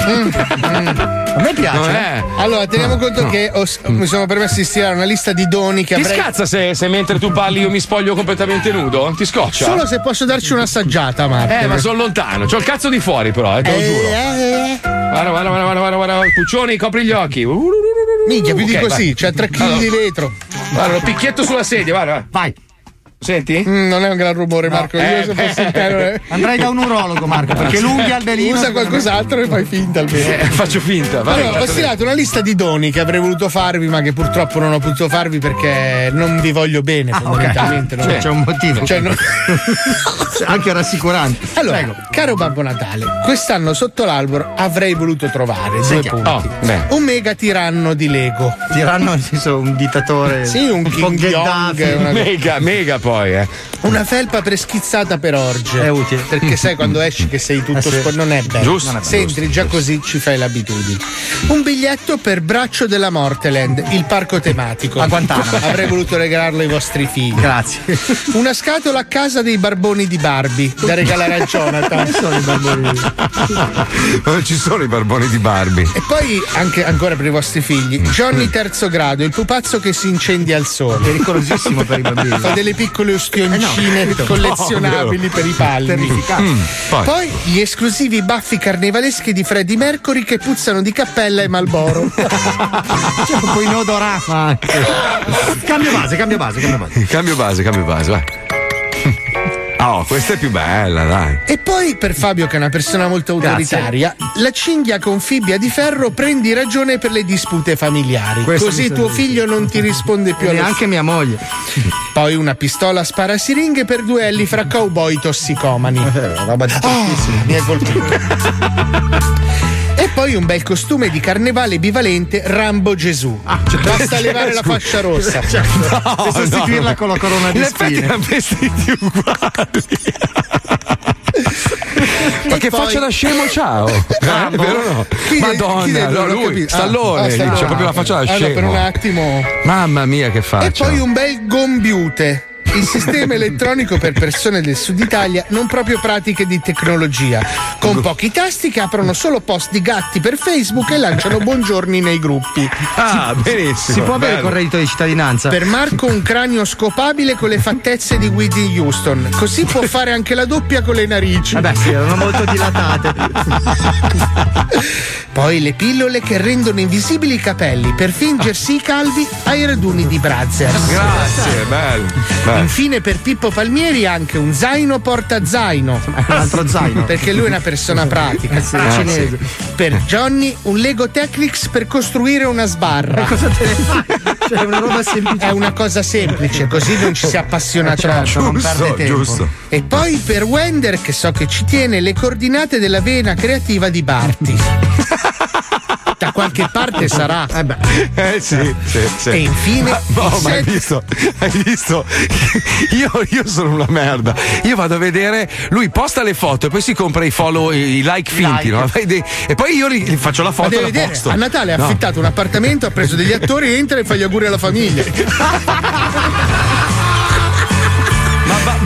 A me piace. È. Allora, teniamo conto No. che ho- mi sono permesso di stirare una lista di doni che Ti avrei. scazza se, se mentre tu parli io mi spoglio completamente nudo? Ti scoccia? Solo se posso darci un'assaggiata, Marco. Eh, ma sono lontano. C'ho il cazzo di fuori, però, eh, te lo giuro. Guarda, guarda, guarda, guarda, guarda, guarda. Puccioni, copri gli occhi. Minchia, più di Ok, così, c'è 3 kg Allora. di vetro. Guarda, lo picchietto sulla sedia, guarda. Vai. Senti? Mm, non è un gran rumore, Marco. Eh, Io se fossi in te, non è- Andrai da un urologo, Marco, perché l'unghia al belino. Usa qualcos'altro e fai finta almeno. Eh, faccio finta. Vai, Allora, ho stilato una lista di doni che avrei voluto farvi, ma che purtroppo non ho potuto farvi perché non vi voglio bene, fondamentalmente. Cioè, non- c'è un motivo. Cioè, non- Anche rassicurante. Allora, Prego. caro Babbo Natale, quest'anno sotto l'albero avrei voluto trovare due punti. Oh, beh. un mega tiranno di Lego. Tiranno nel senso un dittatore. Sì, un po' King. Jong, una- Mega, mega poi, eh. Una felpa preschizzata per orge. È utile. Perché sai (laughs) quando esci che sei tutto Eh sì. spo- Non è bello. Giusto, Non è bello. Se entri già così ci fai l'abitudine. Un biglietto per Braccio della Morteland, il parco tematico. A Guantanamo. (laughs) Avrei voluto regalarlo ai vostri figli. Grazie. (laughs) Una scatola a casa dei barboni di Barbie da regalare a Jonathan. sono i barboni? Non ci sono i barboni di Barbie. E poi anche ancora per i vostri figli, Johnny terzo grado, il pupazzo che si incendia al sole. Pericolosissimo per i bambini. Fa delle piccole ustioncine Eh no, collezionabili no, per i palmi. Terrificante. Mm, poi. Poi gli esclusivi baffi carnevaleschi di Freddie Mercury che puzzano di cappella e Malboro. C'è un po' in odorama anche. Cambio base, cambio base, cambio base. Cambio base, cambio base, vai. Oh, questa è più bella, dai. e poi per Fabio, che è una persona molto Grazie. autoritaria, la cinghia con fibbia di ferro prendi ragione per le dispute familiari. Questo Così tuo figlio non ti risponde più E neanche mia moglie. Poi una pistola spara-siringhe per duelli fra cowboy tossicomani. Eh, roba di Ah, mi hai colpito. (laughs) E poi un bel costume di carnevale bivalente Rambo Gesù. Basta levare la fascia rossa. e sostituirla con la corona di spine. erano vestiti uguali. (laughs) Ma E che poi- faccia da scemo c'hao? (laughs) Eh, vero no? Chi Madonna, no, lui, capito. Stallone, Ah, lì, Stallone. c'è proprio la faccia da Ah, no, scemo. per un attimo. Mamma mia, che E faccia. poi un bel gombiute. Il sistema elettronico per persone del sud Italia non proprio pratiche di tecnologia, con pochi tasti che aprono solo post di gatti per Facebook e lanciano buongiorni nei gruppi. Ah, benissimo. Si può avere bello. con reddito di cittadinanza? Per Marco un cranio scopabile con le fattezze di Whitney Houston, così può fare anche la doppia con le narici. Vabbè, sì, erano molto dilatate. (laughs) Poi le pillole che rendono invisibili i capelli per fingersi i calvi ai raduni di Brazzers. Grazie, bello. bello. Infine per Pippo Palmieri anche un zaino porta zaino. (laughs) Un altro zaino. Perché lui è una persona (laughs) pratica. Sì, cinese. Per Johnny un Lego Technics per costruire una sbarra. (laughs) Cosa te ne fai? Cioè, è una roba semplice. È una cosa semplice, così non ci si appassiona troppo. Certo, non perde tempo. giusto. E poi per Wender, che so che ci tiene, le coordinate della vena creativa di Barty. Da qualche parte sarà. Eh beh, Eh sì, sì, sì. E infine Ma, (laughs) no, ma hai set- visto? Hai visto? (laughs) Io, io sono una merda. Io vado a vedere, lui posta le foto e poi si compra i follow, i like finti, no? E poi io li, li faccio la foto e la vedere, posto. a Natale ha No. affittato un appartamento, ha preso degli attori, entra e fa gli auguri alla famiglia. (laughs)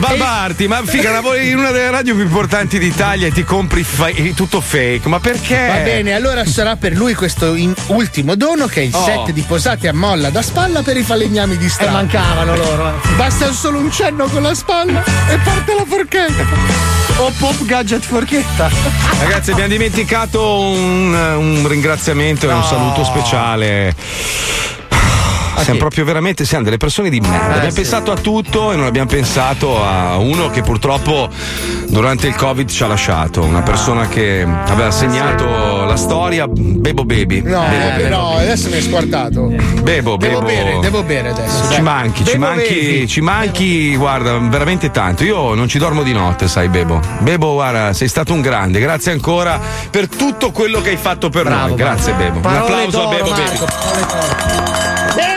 Ma ba- Ma figa, lavori in una delle radio più importanti d'Italia e ti compri fa- tutto fake, ma perché? Va bene, allora sarà per lui questo in- ultimo dono che è il Oh. set di posate a molla da spalla per i falegnami di strada. Eh, mancavano loro, eh. Basta solo un cenno con la spalla e parte la forchetta. O pop gadget forchetta. Ragazzi, abbiamo dimenticato un, un ringraziamento e un No. saluto speciale. Siamo proprio veramente, siamo delle persone di merda. abbiamo sì. pensato a tutto e non abbiamo pensato a uno che purtroppo durante il Covid ci ha lasciato. Una persona che aveva segnato la storia. Bebo Baby. No, Bebo, eh, Baby. però adesso mi hai squartato. Bebo, Devo Bebo. bere, devo bere adesso. Ci manchi, ci manchi, ci manchi, guarda, veramente tanto. Io non ci dormo di notte, sai, Bebo. Bebo, guarda, sei stato un grande. Grazie ancora per tutto quello che hai fatto per noi. Grazie, Bebo. Un applauso a Bebo Marco, Baby.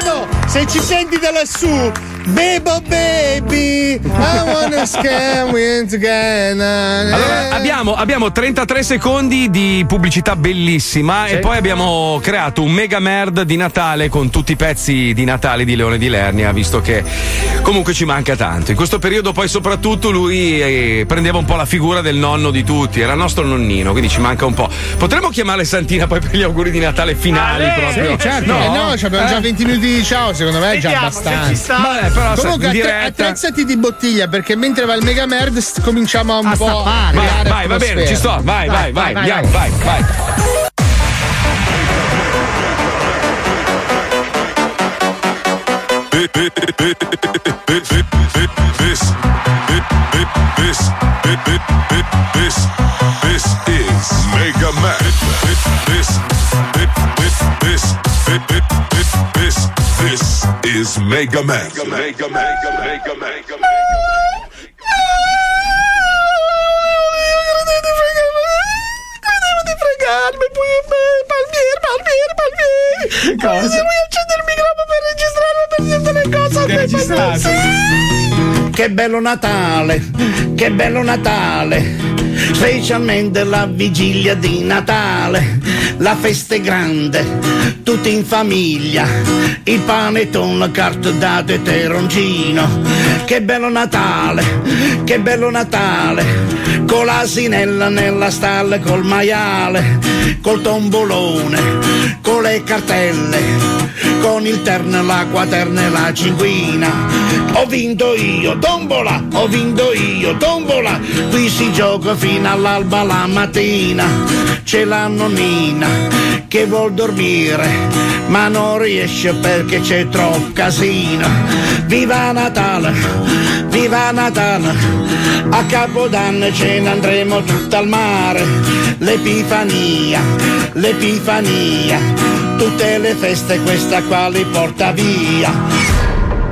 Bebo, se ci senti da lassù, Bebo baby, I wanna scam with together. Allora, abbiamo, abbiamo 33 secondi di pubblicità bellissima e poi abbiamo creato un mega merd di Natale con tutti i pezzi di Natale di Leone di Lernia, visto che comunque ci manca tanto. In questo periodo poi soprattutto lui eh, prendeva un po' la figura del nonno di tutti, era il nostro nonnino, quindi ci manca un po'. Potremmo chiamare Santina poi per gli auguri di Natale finali proprio? Sì, certo. No, no abbiamo già Eh? 20 minuti di ciao, secondo me è già abbastanza. Però, Comunque diretta- attrezzati di bottiglia perché mentre va il mega merd st- cominciamo a un po' a Vai, vai, va bene, ci sto. Vai, vai, vai, andiamo, vai, vai. This, this, this, this is Mega Man. This, this, this is Mega Man. Mega Man. Mega Man. fregarmi, Palmieri, Palmieri, Palmieri. Cosa? Vuoi accendere il microfono per registrarlo per sentire cosa? Che registrato? Che bello Natale, che bello Natale, specialmente la vigilia di Natale, la festa è grande, tutti in famiglia, il panettone, carta dato e teroncino, che bello Natale, che bello Natale, con l'asinella nella stalla, col maiale, col tombolone, con le cartelle, con il terno, la quaterna e la cinquina. Ho vinto io, tombola, ho vinto io, tombola. Qui si gioca fino all'alba la mattina. C'è la nonnina che vuol dormire, ma non riesce perché c'è troppo casino. Viva Natale, viva Natale, a Capodanno ce ne andremo tutto al mare. L'Epifania, l'Epifania, tutte le feste questa qua li porta via.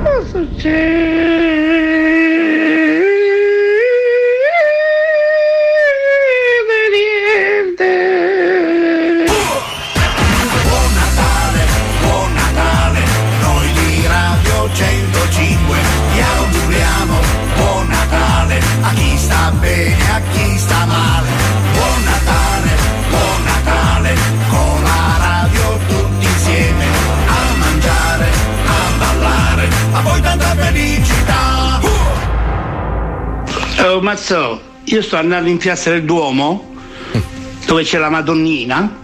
Buon Mazzo, io sto andando in piazza del Duomo, dove c'è la Madonnina,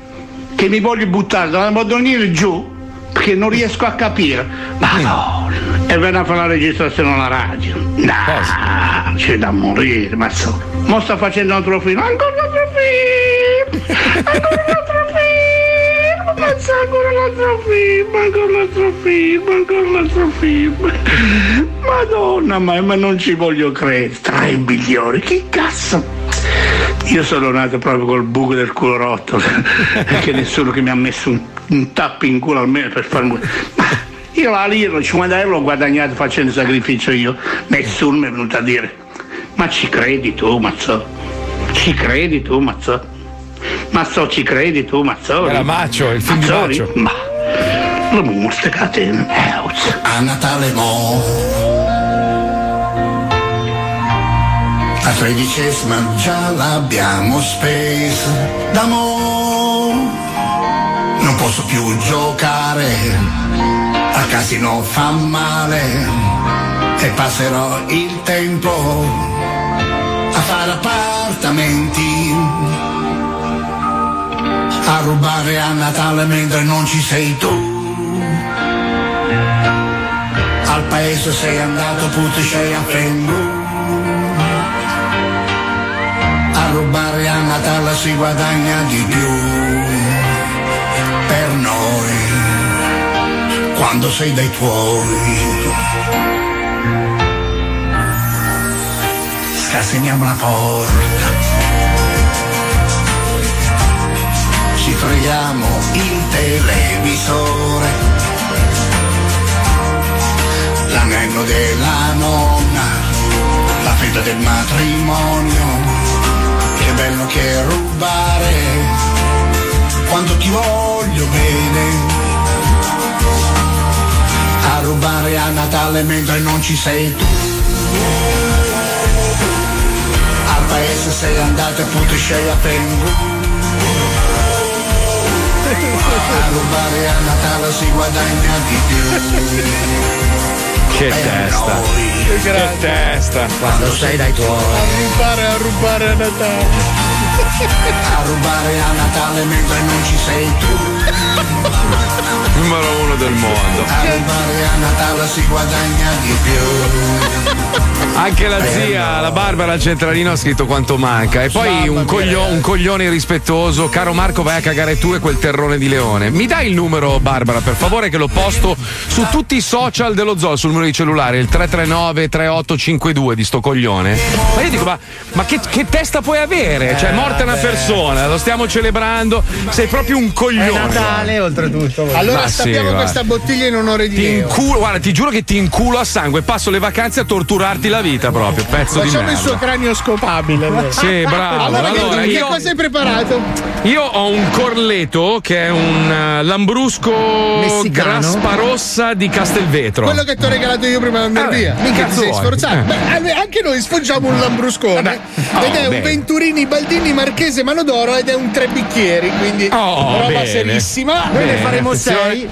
che mi voglio buttare dalla Madonnina giù, perché non riesco a capire. Madonna! E vengo a fare la registrazione alla radio. No, c'è da morire, Mazzo. Mo sto facendo un altro film. Ancora un altro film! Ancora un altro Mazzo, ancora un altro film! Ancora un altro film! Ancora un altro film! Madonna, ma, ma non ci voglio credere. Tre milioni, che cazzo? Io sono nato proprio col buco del culo rotto, (laughs) perché nessuno che mi ha messo un, un tappo in culo almeno per farmi. Ma io la lira, 50 euro l'ho guadagnato facendo sacrificio io, nessuno mi è venuto a dire. Ma ci credi tu, Mazzo? Ci credi tu, Mazzo? Mazzo, ci credi tu, Mazzoli? Era Macio, il film di Mazzoli? Macio. Ma lo muste catene. A Natale mo La tredicesima già l'abbiamo spesa Da mo Non posso più giocare Al casino fa male e passerò il tempo a fare appartamenti, a rubare a Natale mentre non ci sei tu. Al paese sei andato, puto sei a Fengu. A rubare a Natale si guadagna di più. Per noi, quando sei dai tuoi. Scaseniamo la porta. Ci togliamo il televisore. L'anello della nonna. La fetta del matrimonio. Che bello che rubare. Quando ti voglio bene. A rubare a Natale mentre non ci sei tu. Al paese sei andato e punto sei a Pengu. A rubare a Natale si guadagna di più. Che Per testa. noi. Che testa. Quando sei dai tuoi. rubare, a rubare a Natale. A rubare a Natale mentre non ci sei tu. Numero uno del mondo. A rubare a Natale si guadagna di più. Anche la zia, la Barbara al centralino ha scritto quanto manca. E poi un, coglio- un coglione irrispettoso. Caro Marco, vai a cagare tu e quel terrone di leone. Mi dai il numero, Barbara, per favore, che lo posto su tutti i social dello zoo, sul numero di cellulare, il 339-3852 di sto coglione. Ma io dico, ma, ma che, che testa puoi avere? Cioè, è morta una persona, lo stiamo celebrando. Sei proprio un coglione. oltretutto. Allora Ma sì, stappiamo guarda. questa bottiglia in onore di Ti Leo. inculo, guarda, ti giuro che ti inculo a sangue. Passo le vacanze a torturarti la vita proprio, pezzo di Facciamo il merda. suo cranio scopabile. allora. Sì, bravo. Allora, che- Allora, che, io- cosa hai preparato? Io ho un corleto che è un eh, lambrusco Messicano? grasparossa di Castelvetro. Quello che ti ho regalato io prima di andare Vabbè, via. che Minchia, ti sei vuoi? sforzato. Eh. Beh, anche noi sfoggiamo un lambruscone. oh, ed è un bene. Venturini Baldini Marchese Manodoro ed è un tre bicchieri. Quindi Oh, roba bene. serissima. Bene, attenzione.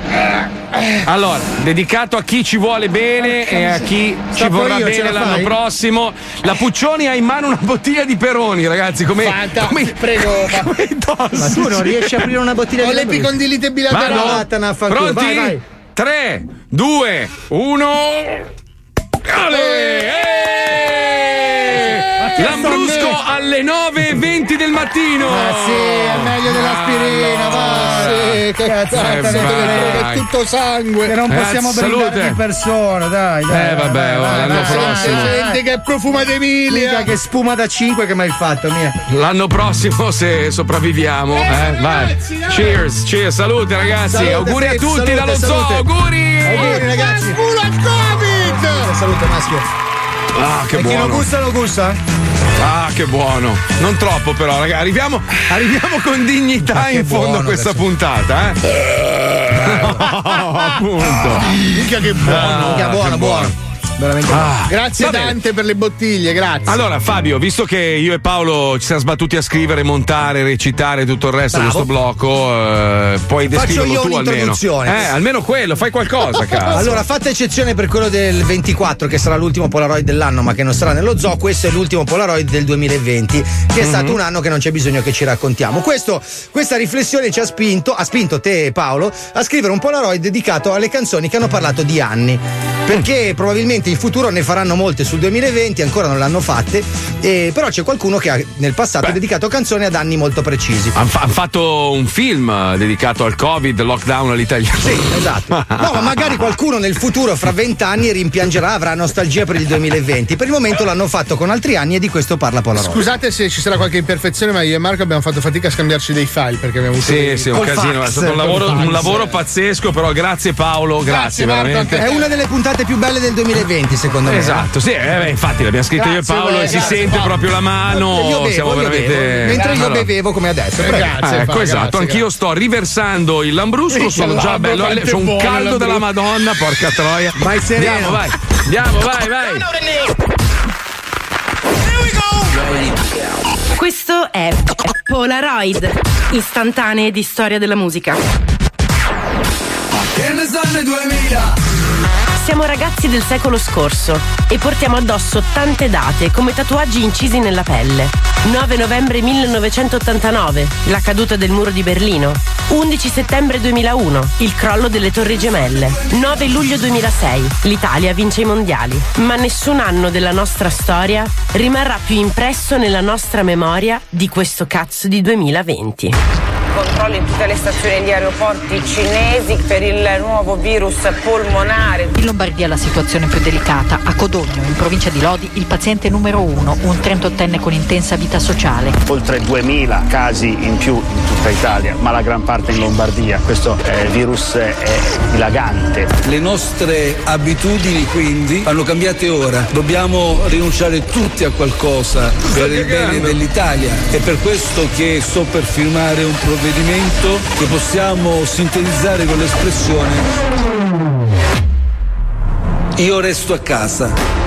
Allora, dedicato a chi ci vuole bene e a chi ci Stoppo vorrà io, bene la l'anno fai? prossimo. La Puccioni ha in mano una bottiglia di Peroni, ragazzi. Come, Fanta, come, prego. (laughs) come. Ma tu non riesci a aprire una bottiglia Ho di le Lambrusco? picondilite bilaterali. Vattene a Pronti? vai, vai. 3, 2, 1. Lambrusco alle 9.20 del mattino. Ah, sì, è meglio dell'aspirina, va. Sì, che cazzo, vai. è tutto sangue. Che non possiamo Eh, brindare di persona, dai, dai. Eh, vabbè, l'anno prossimo. Senti che profuma d'Emilia. Mica che spuma da 5 che mi hai fatto, mia. L'anno prossimo, se sopravviviamo, eh, vai. Cheers, cheers, salute ragazzi. Salute, auguri a tutti salute, dallo zoo, auguri. Auguri, ragazzi. Culo al Covid! Salute, maschio. Ah, che e chi lo buono. gusta, lo gusta? Ah, che buono. Non troppo, però, ragazzi. Arriviamo, arriviamo con dignità in fondo a buono questa adesso. puntata, eh. (laughs) No, appunto. Mica che buono. Ah, Mica buono, che buono. Veramente Ah. Grazie. Dante per le bottiglie, grazie. Allora, Fabio, visto che io e Paolo ci siamo sbattuti a scrivere, montare, recitare tutto il resto di Bravo. questo blocco, eh, puoi Faccio descriverlo io tu almeno. un'introduzione. Eh, almeno quello, fai qualcosa, (laughs) cazzo. Allora, fatta eccezione per quello del 24, che sarà l'ultimo Polaroid dell'anno, ma che non sarà nello zoo, questo è l'ultimo Polaroid del 2020, che è Mhm. stato un anno che non c'è bisogno che ci raccontiamo. Questo- questa riflessione ci ha spinto, ha spinto te e Paolo, a scrivere un Polaroid dedicato alle canzoni che hanno parlato di anni. Perché probabilmente in futuro ne faranno molte sul 2020, ancora non l'hanno fatte, e- però c'è qualcuno che ha nel passato dedicato canzoni ad anni molto precisi. Hanno fatto un film eh, dedicato al Covid, lockdown all'italiano. Sì, esatto. No, ma magari qualcuno nel futuro, fra vent'anni, rimpiangerà, avrà nostalgia per il 2020. Per il momento l'hanno fatto con altri anni e di questo parla Polaroid. Scusate se ci sarà qualche imperfezione, ma io e Marco abbiamo fatto fatica a scambiarci dei file perché abbiamo avuto Sì, dei- sì, un casino. fax, è stato un lavoro, un lavoro pazzesco, però grazie Paolo, grazie, Grazie, Marco, veramente. È una delle puntate più belle del 2020, secondo me. Esatto, sì, eh, beh, infatti l'abbiamo scritto io e Grazie, Paolo e grazie, si sente Paolo. proprio la mano. Io bevo, siamo io veramente. bevo, mentre io Allora, bevevo come adesso. Prego. Grazie, Ah, ecco, Paolo, esatto, grazie, anch'io sto riversando il lambrusco, sono già bello, quanto è c'ho un caldo della. Madonna, porca troia. Vai sereno. Andiamo, vai. Andiamo, vai, vai. Questo è Polaroid, istantanee di storia della musica. Che ne sanno i 2000? Siamo ragazzi del secolo scorso e portiamo addosso tante date come tatuaggi incisi nella pelle. 9 novembre 1989, la caduta del muro di Berlino. 11 settembre 2001, il crollo delle torri gemelle. 9 luglio 2006, l'Italia vince i mondiali. Ma nessun anno della nostra storia rimarrà più impresso nella nostra memoria di questo cazzo di 2020. Controlli in tutte le stazioni e gli aeroporti cinesi per il nuovo virus polmonare. In Lombardia la situazione è più delicata. A Codogno, in provincia di Lodi, il paziente numero uno, un 38enne con intensa vita sociale. Oltre 2000 casi in più tutta Italia, ma la gran parte in Lombardia. Questo eh, virus è dilagante. Le nostre abitudini quindi vanno cambiate ora. Dobbiamo rinunciare tutti a qualcosa per il bene dell'Italia. È per questo che sto per firmare un provvedimento che possiamo sintetizzare con l'espressione io resto a casa.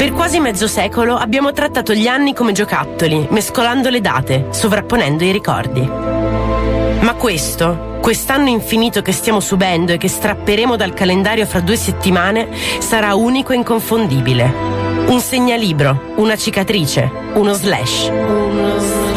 Per quasi mezzo secolo abbiamo trattato gli anni come giocattoli, mescolando le date, sovrapponendo i ricordi. Ma questo, quest'anno infinito che stiamo subendo e che strapperemo dal calendario fra due settimane, sarà unico e inconfondibile. Un segnalibro, una cicatrice, uno slash. Uno slash.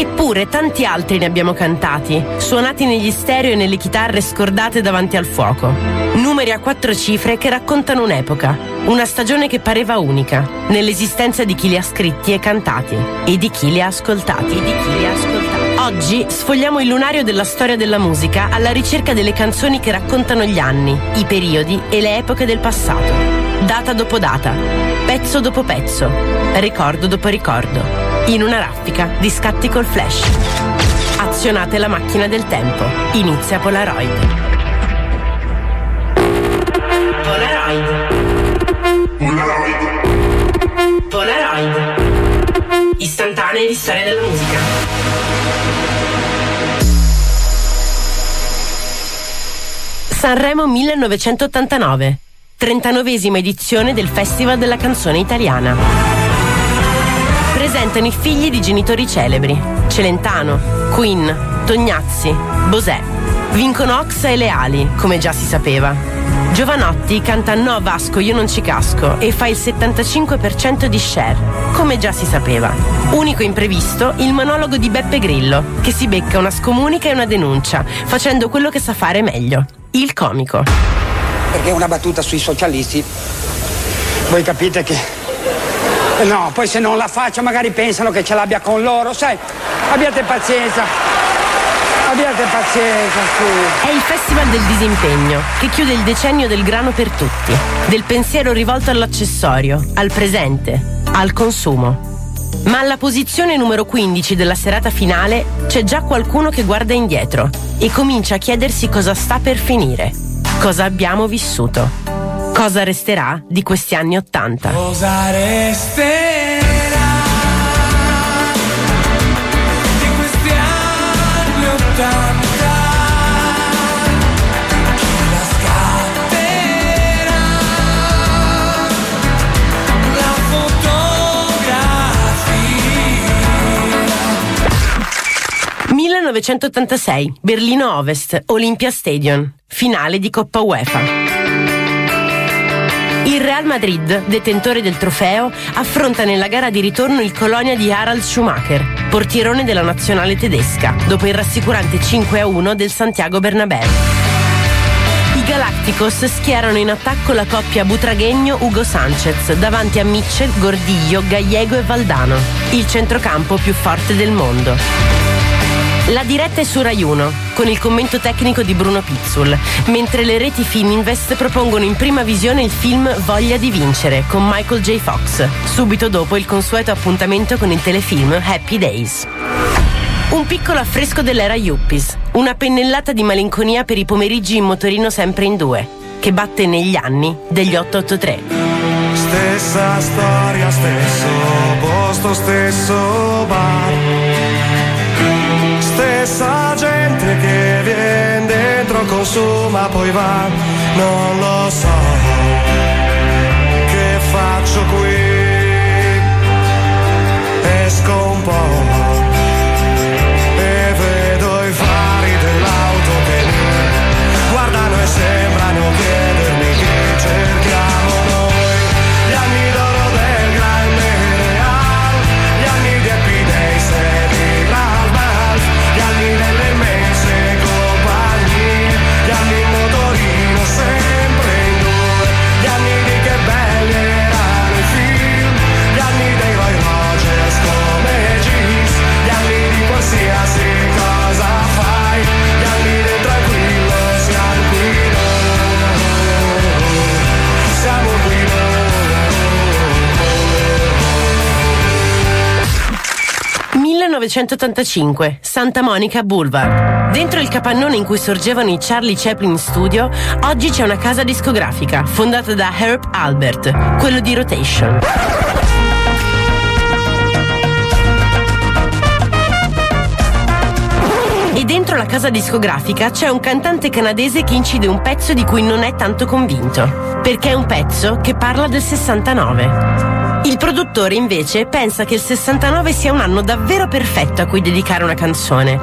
Eppure tanti altri ne abbiamo cantati, suonati negli stereo e nelle chitarre scordate davanti al fuoco. Numeri a quattro cifre che raccontano un'epoca, una stagione che pareva unica, nell'esistenza di chi li ha scritti e cantati e di chi li ha ascoltati. E di chi li ha ascoltati. Oggi sfogliamo il lunario della storia della musica alla ricerca delle canzoni che raccontano gli anni, i periodi e le epoche del passato. Data dopo data, pezzo dopo pezzo, ricordo dopo ricordo in una raffica di scatti col flash. Azionate la macchina del tempo. Inizia Polaroid. Polaroid. Polaroid. Polaroid. Istantanee di storia della musica. Sanremo 1989. 39esima edizione del Festival della canzone italiana presentano i figli di genitori celebri: Celentano, Queen, Tognazzi, Bosè. Vincono Oxa e Leali, come già si sapeva. Giovanotti canta No Vasco, io non ci casco e fa il 75% di share, come già si sapeva. Unico imprevisto, il monologo di Beppe Grillo, che si becca una scomunica e una denuncia, facendo quello che sa fare meglio. Il comico. Perché una battuta sui socialisti. Voi capite che No, poi se non la faccio magari pensano che ce l'abbia con loro, sai? Abbiate pazienza. Abbiate pazienza, su. È il Festival del disimpegno, che chiude il decennio del grano per tutti, del pensiero rivolto all'accessorio, al presente, al consumo. Ma alla posizione numero 15 della serata finale c'è già qualcuno che guarda indietro e comincia a chiedersi cosa sta per finire, cosa abbiamo vissuto, cosa resterà di questi anni Ottanta. Cosa resterà di questi anni Ottanta? Chi la scatterà? La fotografia 1986, Berlino Ovest, Olympia Stadium, finale di Coppa UEFA. Il Real Madrid, detentore del trofeo, affronta nella gara di ritorno il Colonia di Harald Schumacher, portierone della nazionale tedesca, dopo il rassicurante 5-1 del Santiago Bernabéu. I Galacticos schierano in attacco la coppia Butraghegno-Ugo Sanchez davanti a Mitchell, Gordillo, Gallego e Valdano, il centrocampo più forte del mondo. La diretta è su Rai 1, con il commento tecnico di Bruno Pizzul, mentre le reti Fininvest propongono in prima visione il film Voglia di vincere con Michael J. Fox, subito dopo il consueto appuntamento con il telefilm Happy Days. Un piccolo affresco dell'era Yuppies, una pennellata di malinconia per i pomeriggi in motorino sempre in due, che batte negli anni degli 883. Stessa storia, stesso posto, stesso bar. Stessa gente che viene dentro, consuma, poi va. Non lo so che faccio qui. Esco un po' 1985, Santa Monica Boulevard. Dentro il capannone in cui sorgevano i Charlie Chaplin Studio, oggi c'è una casa discografica fondata da Herb Albert, quello di Rotation. E dentro la casa discografica c'è un cantante canadese che incide un pezzo di cui non è tanto convinto, perché è un pezzo che parla del 69. Il produttore invece pensa che il 69 sia un anno davvero perfetto a cui dedicare una canzone.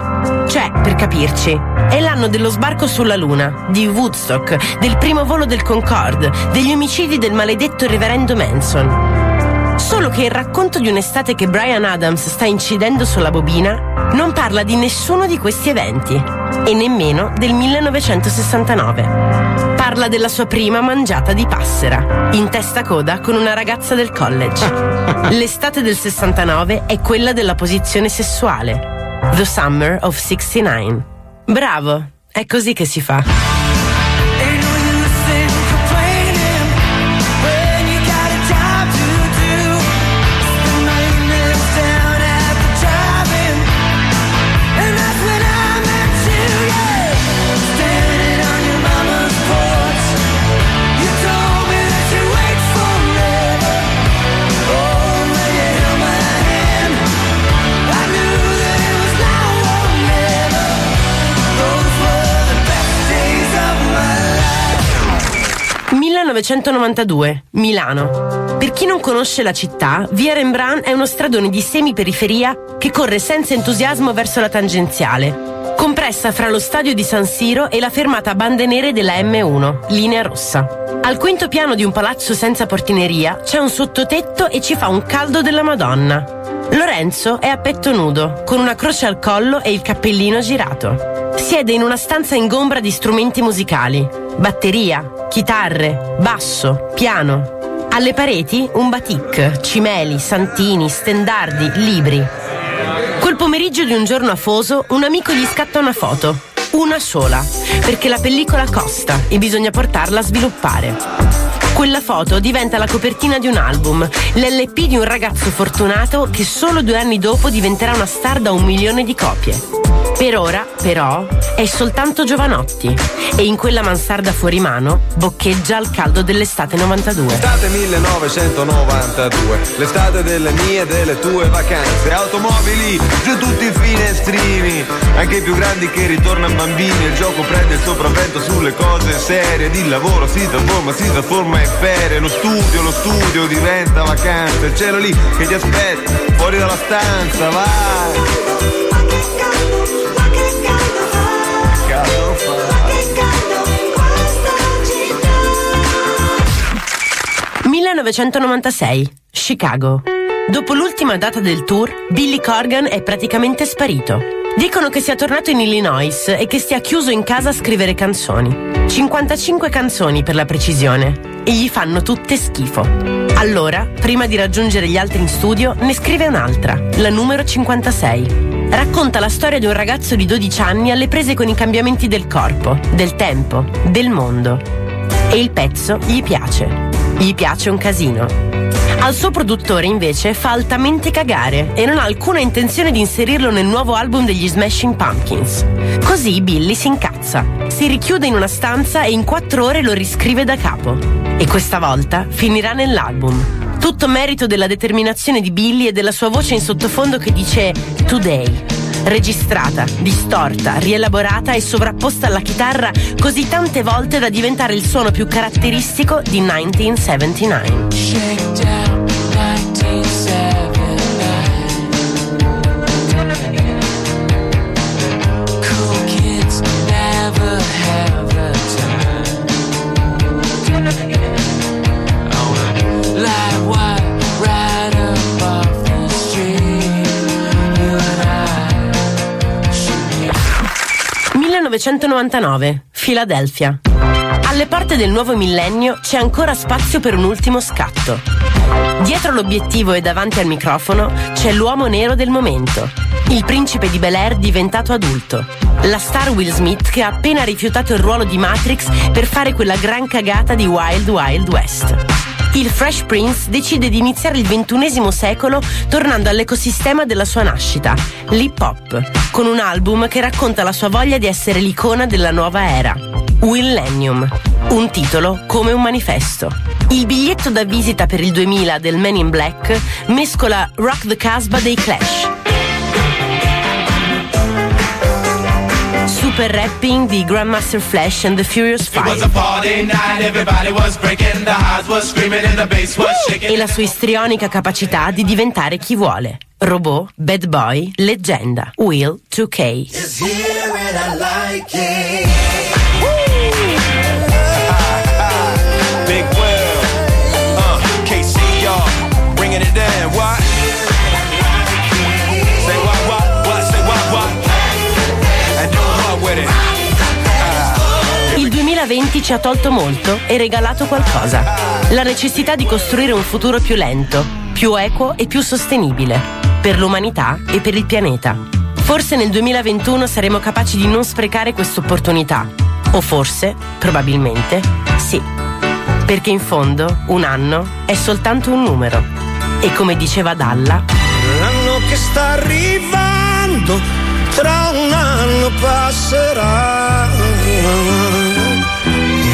Cioè, per capirci, è l'anno dello sbarco sulla Luna, di Woodstock, del primo volo del Concorde, degli omicidi del maledetto reverendo Manson. Solo che il racconto di un'estate che Brian Adams sta incidendo sulla bobina non parla di nessuno di questi eventi e nemmeno del 1969. Parla della sua prima mangiata di passera, in testa coda con una ragazza del college. (laughs) L'estate del 69 è quella della posizione sessuale. The Summer of 69. Bravo, è così che si fa. 1992, Milano. Per chi non conosce la città, via Rembrandt è uno stradone di semiperiferia che corre senza entusiasmo verso la tangenziale, compressa fra lo stadio di San Siro e la fermata bande nere della M1, linea rossa. Al quinto piano di un palazzo senza portineria c'è un sottotetto e ci fa un caldo della Madonna. Lorenzo è a petto nudo, con una croce al collo e il cappellino girato. Siede in una stanza ingombra di strumenti musicali, batteria, chitarre, basso, piano. Alle pareti un batik, cimeli, santini, stendardi, libri. Quel pomeriggio di un giorno afoso, un amico gli scatta una foto. Una sola, perché la pellicola costa e bisogna portarla a sviluppare. Quella foto diventa la copertina di un album, l'LP di un ragazzo fortunato che solo due anni dopo diventerà una star da un milione di copie. Per ora, però, è soltanto Giovanotti e in quella mansarda fuori mano boccheggia al caldo dell'estate 92. Estate 1992, l'estate delle mie e delle tue vacanze. Automobili, giù tutti i finestrini, anche i più grandi che ritornano bambini. Il gioco prende il sopravvento sulle cose serie. Il lavoro si trasforma, si trasforma in ferie. Lo studio, lo studio diventa vacanza. Il cielo lì che ti aspetta, fuori dalla stanza, vai. Caldo fa. 1996, Chicago. Dopo l'ultima data del tour, Billy Corgan è praticamente sparito. Dicono che sia tornato in Illinois e che stia chiuso in casa a scrivere canzoni. 55 canzoni per la precisione. E gli fanno tutte schifo. Allora, prima di raggiungere gli altri in studio, ne scrive un'altra, la numero 56. Racconta la storia di un ragazzo di 12 anni alle prese con i cambiamenti del corpo, del tempo, del mondo. E il pezzo gli piace. Gli piace un casino. Al suo produttore invece fa altamente cagare e non ha alcuna intenzione di inserirlo nel nuovo album degli Smashing Pumpkins. Così Billy si incazza, si richiude in una stanza e in quattro ore lo riscrive da capo. E questa volta finirà nell'album. Tutto merito della determinazione di Billy e della sua voce in sottofondo che dice Today. Registrata, distorta, rielaborata e sovrapposta alla chitarra così tante volte da diventare il suono più caratteristico di 1979. 1999, Filadelfia. Alle porte del nuovo millennio c'è ancora spazio per un ultimo scatto. Dietro l'obiettivo e davanti al microfono c'è l'uomo nero del momento, il principe di Bel Air diventato adulto, la star Will Smith che ha appena rifiutato il ruolo di Matrix per fare quella gran cagata di Wild Wild West. Il Fresh Prince decide di iniziare il XXI secolo tornando all'ecosistema della sua nascita, l'hip hop, con un album che racconta la sua voglia di essere l'icona della nuova era, Millennium, un titolo come un manifesto. Il biglietto da visita per il 2000 del Men in Black mescola Rock the Casbah dei Clash. Super rapping di Grandmaster Flash and the Furious It was Five. a party night, everybody was breaking, the highs was screaming and the bass was shaking. e la sua istrionica capacità di diventare chi vuole. Robot, bad boy, leggenda, Will 2K. Big Will, uh, KC, y'all, bringing it down. 2020 ci ha tolto molto e regalato qualcosa. La necessità di costruire un futuro più lento, più equo e più sostenibile. Per l'umanità e per il pianeta. Forse nel 2021 saremo capaci di non sprecare questa opportunità. O forse, probabilmente, sì. Perché in fondo un anno è soltanto un numero. E come diceva Dalla, L'anno che sta arrivando, tra un anno passerà.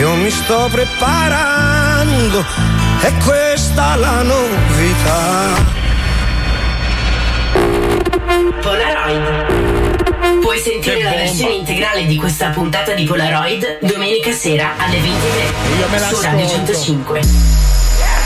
Io mi sto preparando, è questa la novità. Polaroid. Puoi sentire la versione integrale di questa puntata di Polaroid domenica sera alle 23 su Radio 105.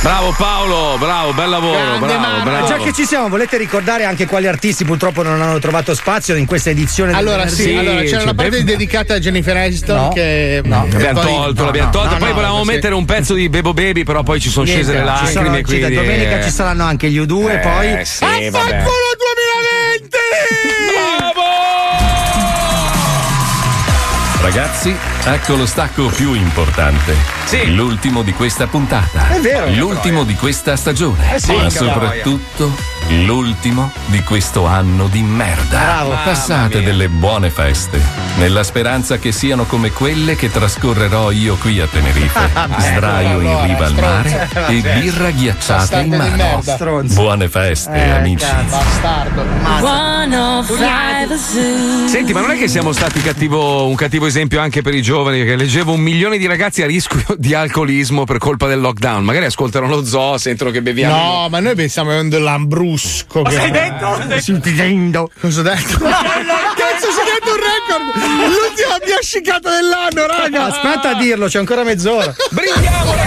Bravo Paolo, bravo, bel lavoro, bravo, bravo. Già che ci siamo, volete ricordare anche quali artisti purtroppo non hanno trovato spazio in questa edizione del Allora sì, allora c'era una parte dedicata a Jennifer Aniston No. che No, L'abbiamo poi- tolto, no, l'abbiamo tolto. no, poi no, volevamo sì. mettere un pezzo di Bebo Baby, però poi ci sono Niente, scese le lacrime. quindi, domenica eh. ci saranno anche gli U2 Eh, poi. sì, vabbè. Ragazzi, ecco lo stacco più importante. L'ultimo di questa puntata. È vero. L'ultimo di questa stagione. Eh sì, ma soprattutto l'ultimo di questo anno di merda. Bravo. Passate delle buone feste, nella speranza che siano come quelle che trascorrerò io qui a Tenerife. (laughs) Sdraio in riva al mare (laughs) e birra ghiacciata in mano. Buone feste, amici. Bastardo. Senti, ma non è che siamo stati cattivo- un cattivo esempio anche per i giovani? Che leggevo un milione di ragazzi a rischio (laughs) di alcolismo per colpa del lockdown. Magari ascoltano lo zoo, sentono che beviamo. No, ma noi pensiamo che è un dell'ambrusco. Che- sei detto? Sì, dicendo. Cosa ho detto? Cazzo, si è detto un record! L'ultima mia scicata dell'anno, raga! Aspetta a dirlo, c'è ancora mezz'ora. Brindiamo, ragazzi!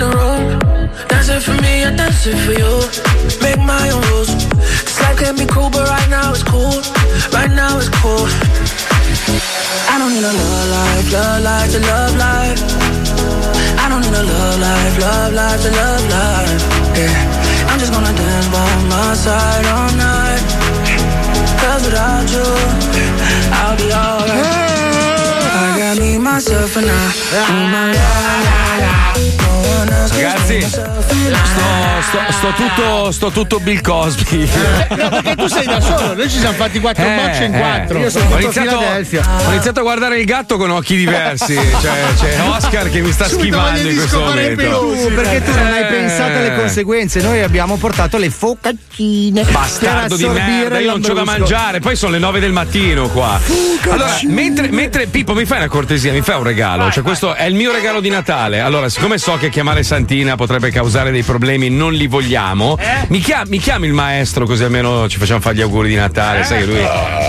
moon and go boom, boom, boom. I'm in it for you. Make my own rules. This life can be cruel, but right now it's cool. Right now it's cool. I don't need a love life, love life to love life. I don't need a love life, love life to love life. Yeah. I'm just gonna dance by my side all night. Cause without you, I'll be alright. Ragazzi, sto, sto- sto tutto, sto tutto Bill Cosby. Eh, No, perché tu sei da solo, noi ci siamo fatti quattro Eh, bocce in eh. quattro. ho, iniziato, ho iniziato a guardare il gatto con occhi diversi. Cioè, c'è Oscar che mi sta Subito schivando in questo momento. pelusi, perché tu non hai Eh. pensato alle conseguenze. Noi abbiamo portato le focaccine. Bastardo di merda, io non c'ho da mangiare, poi sono le 9 del mattino qua. Allora, mentre, mentre Pippo mi fai una cortesia, mi fai un regalo, cioè questo è il mio regalo di Natale. Allora, siccome so che chiamare Santina potrebbe causare dei problemi, non li vogliamo, Eh? mi, chiami, mi chiami il maestro così almeno ci facciamo fare gli auguri di Natale, sai che lui,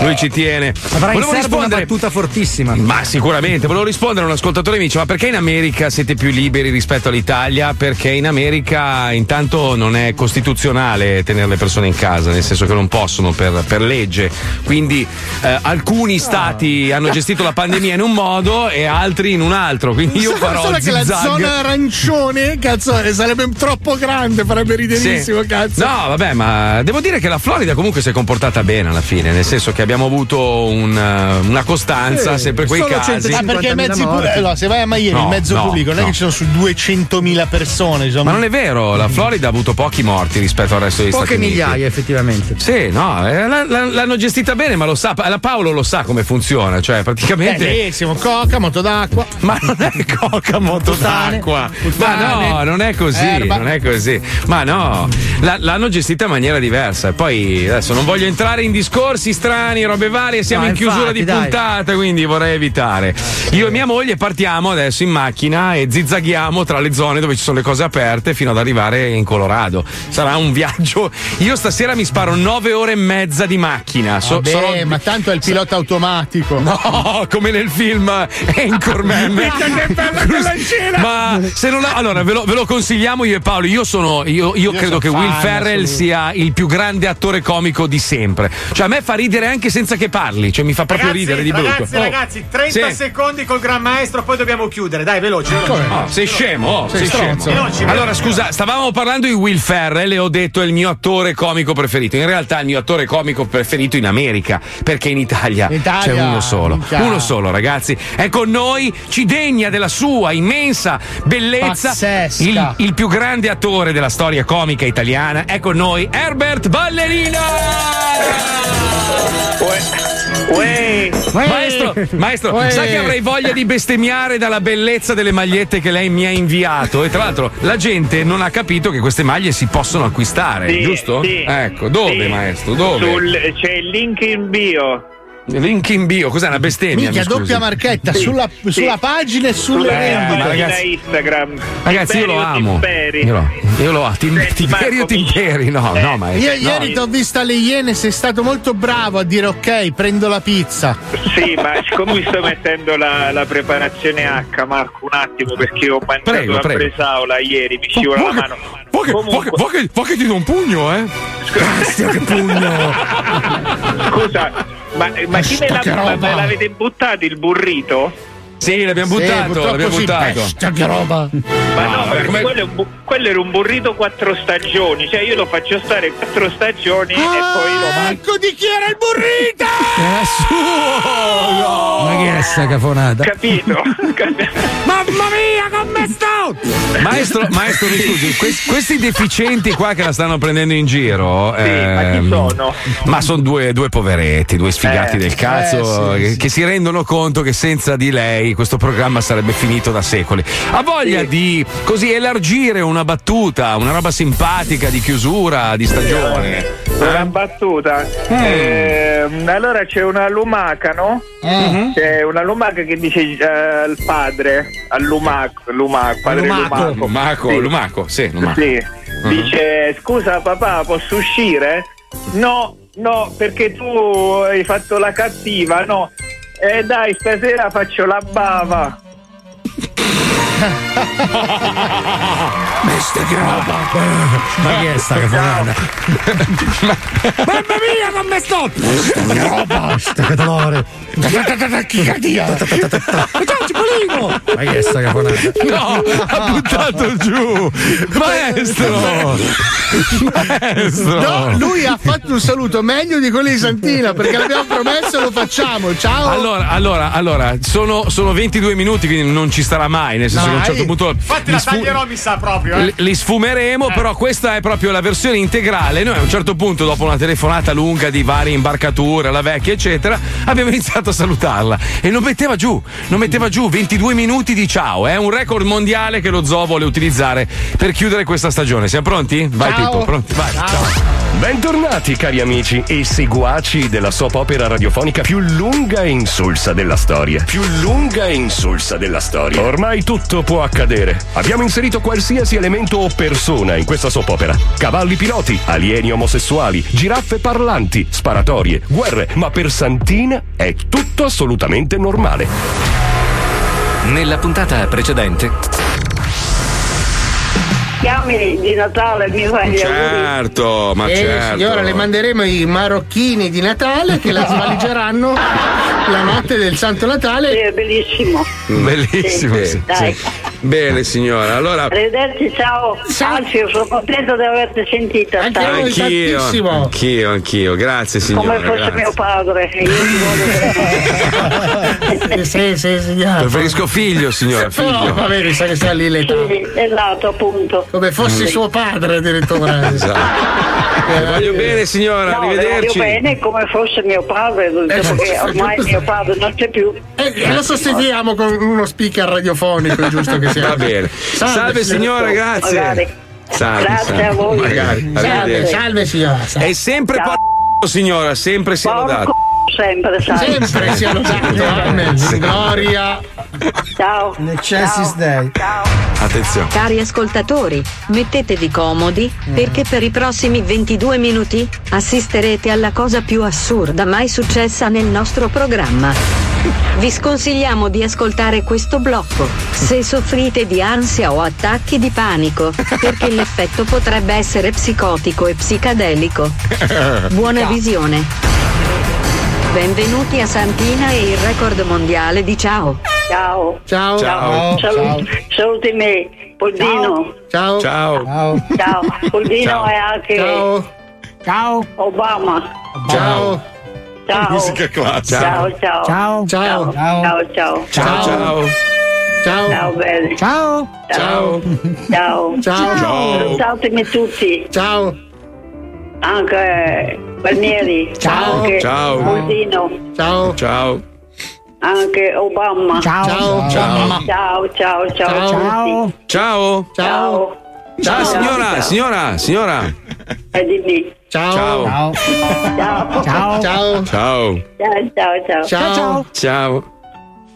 lui ci tiene. Avrà in Volevo serbo una rispondere battuta fortissima. ma sicuramente, volevo rispondere a un ascoltatore mi dice: Ma perché in America siete più liberi rispetto all'Italia? Perché in America intanto non è costituzionale tenere le persone in casa, nel senso che non possono per, per legge. Quindi eh, alcuni stati hanno gestito la pandemia in un modo e altri in un altro. Quindi io farò solo che la zona arancione, cazzo, sarebbe troppo grande, farebbe riderissimo, Sì. cazzo. No, vabbè, ma devo dire che la Florida comunque si è comportata bene alla fine, nel senso che abbiamo avuto un, uh, una costanza, Eh, sempre quei solo casi. 150.000 Ah, perché i mezzi pubblici. Allora, se vai a Miami, No, il mezzo no, pubblico, non è no. che ci sono su 200.000 persone. Insomma. Ma non è vero, la Florida ha avuto pochi morti rispetto al resto degli Poche Stati Uniti. migliaia, effettivamente. Sì, no, eh, l'hanno gestita bene, ma lo sa, la Paolo lo sa come funziona, cioè praticamente. Bellissimo, coca, moto d'acqua. (laughs) Ma non è coca, moto d'acqua. Ma no, non è così, Erba. non è così. Ma no, la- l'hanno gestita in maniera diversa. E poi adesso non voglio entrare in discorsi strani, robe varie, siamo No, in chiusura di dai. puntata, quindi vorrei evitare. Io e mia moglie partiamo adesso in macchina e zizzaghiamo tra le zone dove ci sono le cose aperte fino ad arrivare in Colorado. Sarà un viaggio. Io stasera mi sparo nove ore e mezza di macchina. So- Vabbè, sono- ma tanto è il pilota automatico. No, come nel film (laughs) Anchorman. Ma se non la- allora ve lo, ve lo consigliamo io e Paolo. Io sono. Io, io credo sono che Will fan, Ferrell assolutamente. sia il più grande attore comico di sempre. Cioè, a me fa ridere anche senza che parli. Cioè, mi fa proprio Ragazzi, ridere di brutto. ragazzi, Oh. ragazzi, 30 Sì. secondi col gran maestro, poi dobbiamo chiudere. Dai, veloce. veloce. Oh, sei scemo, oh, sei, Sei scemo. Veloci, Allora, scusa, stavamo parlando di Will Ferrell e ho detto è il mio attore comico preferito. In realtà è il mio attore comico preferito in America, perché in Italia, Italia, c'è uno solo. minchia. Uno solo, ragazzi. È con noi, ci degna della sua immensa bellezza. Il, il più grande attore della storia comica italiana. È con noi Herbert Ballerina! Maestro, maestro, Uè. sai che avrei voglia di bestemmiare dalla bellezza delle magliette che lei mi ha inviato? E tra l'altro la gente non ha capito che queste maglie si possono acquistare, Sì, giusto? sì. Ecco, dove Sì. maestro? Dove? Sul- c'è il link in bio. Link in bio, cos'è una bestemmia? Minchia, mi doppia marchetta Sì. sulla, Sì. sulla pagina e sulle Sulla vendite. ma ragazzi- Instagram. Ragazzi, io lo amo. Io lo, io lo amo. Tim, Senti, timperi o Marco, mi- timperi? No, no, maestro. Io no. ieri ti ho visto alle Iene, sei stato molto bravo a dire ok, prendo la pizza. Sì, ma siccome mi sto mettendo la, la preparazione H, Marco, un attimo, perché ho mangiato Prego, a prego. Bresaola ieri, mi scivola la mano. Va che, che- che- ti do un pugno, eh? Cazzo, che pugno! Scusa, ma, ma chi me, me l'avete buttato il burrito? Sì, l'abbiamo Sì, buttato, l'abbiamo sì. buttato. Pesta, che roba! Ma No, no, perché come- quello, è un bu- quello era un burrito quattro stagioni, cioè io lo faccio stare quattro stagioni e poi lo Ah, mangio. ecco di chi era il burrito! Era suo! Sta cafonata? Capito? (laughs) Mamma mia, come sto! Maestro, maestro, mi scusi, questi, questi deficienti qua che la stanno prendendo in giro. Sì, ma chi ehm, sono? Ma sono due, due poveretti, due sfigati Eh, del cazzo eh, sì, che, sì. che si rendono conto che senza di lei questo programma sarebbe finito da secoli. Ha voglia Sì. di così elargire una battuta, una roba simpatica di chiusura di stagione. Una battuta. Mm. Ehm, allora c'è una lumaca, no? Mm-hmm. C'è una lumaca che dice eh, al padre, al lumaco, lumaco, padre lumaco. Lumaco, Sì. Lumaco, sì, Lumaco. Sì. Dice, scusa papà, posso uscire? No, no, perché tu hai fatto la cattiva, no. Eh dai, stasera faccio la bava. Bestia che roba! Ma chi è sta caponata? Mamma mia, non mi sto! Bestia che roba! Sta che dolore! Chicadia! Ciao! Ma chi è sta caponata? No, ha buttato giù! Maestro! Maestro! No, lui ha fatto un saluto meglio di quelli di Santina perché l'abbiamo promesso e lo facciamo. Ciao! Allora, allora, allora, sono, sono 22 minuti, quindi non ci starà mai. Nel senso che a un certo punto. Infatti la sfu- taglierò, mi sa proprio. Eh. li- Li sfumeremo, però questa è proprio la versione integrale. Noi a un certo punto, dopo una telefonata lunga di varie imbarcature, la vecchia, eccetera, abbiamo iniziato a salutarla. E non metteva giù, non metteva giù 22 minuti di ciao. È un record mondiale che lo zoo vuole utilizzare per chiudere questa stagione. Siamo pronti? Vai, Ciao. Pippo, pronti? Vai. Ciao. Bentornati cari amici e seguaci della soap opera radiofonica più lunga e insulsa della storia. Più lunga e insulsa della storia. Ormai tutto può accadere. Abbiamo inserito qualsiasi elemento o persona in questa soap opera. Cavalli piloti, alieni omosessuali, giraffe parlanti, sparatorie, guerre, ma per Santina è tutto assolutamente normale. Nella puntata precedente. Chiami di Natale mi fai gli auguri. Certo, ma Eh, certo. signora, le manderemo i marocchini di Natale che la svaligeranno la notte del Santo Natale. Sì, è bellissimo. Bellissimo. Sì, sì, dai. Bene, signora. Allora. Arrivederci, ciao. Anzi, io sono contento di averti sentita. ciao. Anch'io, anch'io, anch'io. Grazie, signora. Come fosse grazie. mio padre. Io ti voglio bene. (laughs) sì, sì, signora. Preferisco figlio, signora. Però, Figlio. va bene, sa che sta lì l'età. Sì, esatto, appunto. Come fossi Mm. suo padre addirittura. Esatto. Le voglio bene, signora. No, le voglio Arrivederci. bene come fosse mio padre, dopo che ormai mio padre non c'è più. E Eh, lo sostituiamo con uno speaker radiofonico, giusto che sia. Va bene. Salve, signora, grazie. Magari. Salve, Grazie salve. a voi. Magari. Salve, salve signora. salve. È sempre p- signora, sempre sia lodato. Sempre, sai. Sempre sia lodato, amen. In gloria. Ciao. Necessis Dei. Attenzione. Cari ascoltatori, mettetevi comodi Mm. perché per i prossimi 22 minuti assisterete alla cosa più assurda mai successa nel nostro programma. Vi sconsigliamo di ascoltare questo blocco se soffrite di ansia o attacchi di panico, perché l'effetto potrebbe essere psicotico e psicadelico. (laughs) Buona visione. Benvenuti a Santina e il record mondiale di ciao. Ciao. Ciao. Ciao. Saluti, saluti me, Poldino. Ciao. Ciao. Ciao. Poldino Ciao. e anche Ciao. Ciao. Obama. Ciao. Ciao. Musica classica. Ciao, ciao. Ciao. Ciao. Ciao, ciao. Ciao, ciao. Ciao. Ciao, belli. Ciao. Ciao. Ciao. Ciao. Ciao. Salutatemi tutti. Ciao. Anche Palmieri. Ciao. Anche Ciao. Poldino. Ciao. Ciao. Anche Obama. Ciao. Ciao. Ciao. Ciao, ciao, ciao. Ciao. Ciao. Ciao. Ciao, signora, Ciao. signora, signora. E dimmi. Ciao. Ciao. Ciao. Ciao. Ciao. Ciao. Ciao, ciao, ciao. Ciao. Ciao.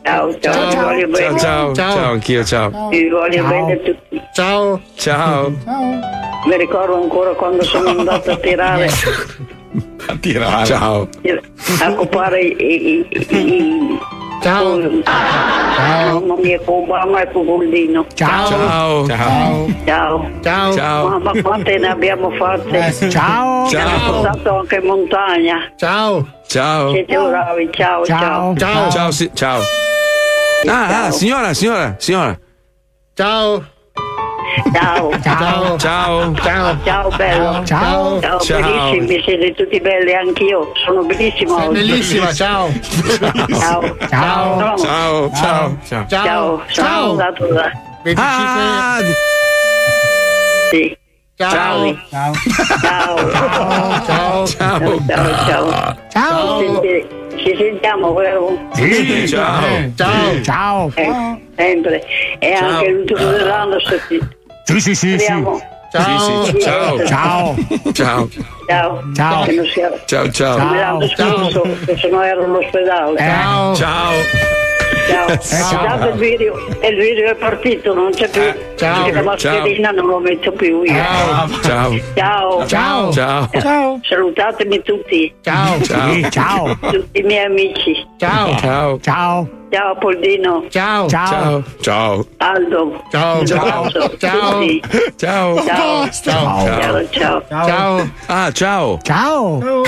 Ciao, ciao. Voglio Ciao, bene. ciao. Ciao, anch'io, ciao. Vi voglio bene a tutti. Ciao. Ciao. Mi ricordo ancora quando sono andata a tirare, A tirare. Ciao. a occupare i, i, i, i Ciao. Mamma mia, con Obama e con Poldino. Ciao. Ciao. Ciao. Ciao. Ciao. Ciao. Mamma quante ne abbiamo fatte. Ciao. Abbiamo portato anche in montagna. Ciao. Ciao. Siete bravi, ciao, ciao. Ciao. Ciao, sì, ciao. Ah, ah, signora, signora, signora. Ciao. Ciao. Ciao. Ciao. Ciao. Ciao bello. Ciao. Ciao, Ciao. bellissimi, siete tutti belli, anch'io. Sono bellissima Sei oggi. bellissima, ciao. Ciao. Ciao. Ciao. Ciao. Ciao. Ciao. Ciao. Andato da... 25. Ah, Sì. Ciao. Ciao. Ciao. Ciao. Ciao. Ciao, ciao. Ciao. Ci, ci sentiamo, vero? Sì, ciao. Ciao. Ciao. Eh, sempre. E Ciao. anche l'ultimo dell'anno qui. Sì, sì, sì. Ciao. Sì, sì, ciao. Ciao. Ciao. Ciao. Ciao. Sia... Ciao, ciao. Che se no ero all'ospedale. Ciao. Ciao. Ciao. Eh, Ciao. ciao. il video, il video è partito, non c'è più. ciao. Perché La mascherina non lo metto più io. Ciao. Ciao. Ciao. Ciao. Ciao. Salutatemi tutti. Ciao. Ciao. Sì, Ciao. Tutti i miei amici. Ciao. Ciao. Ciao. Ciao Poldino. Ciao. Ciao. Ciao. Aldo. Ciao. Ciao. Ciao. Ciao. Ciao. Ciao. Ciao. Ciao. Ciao. Ah, ciao. Ciao. Ciao.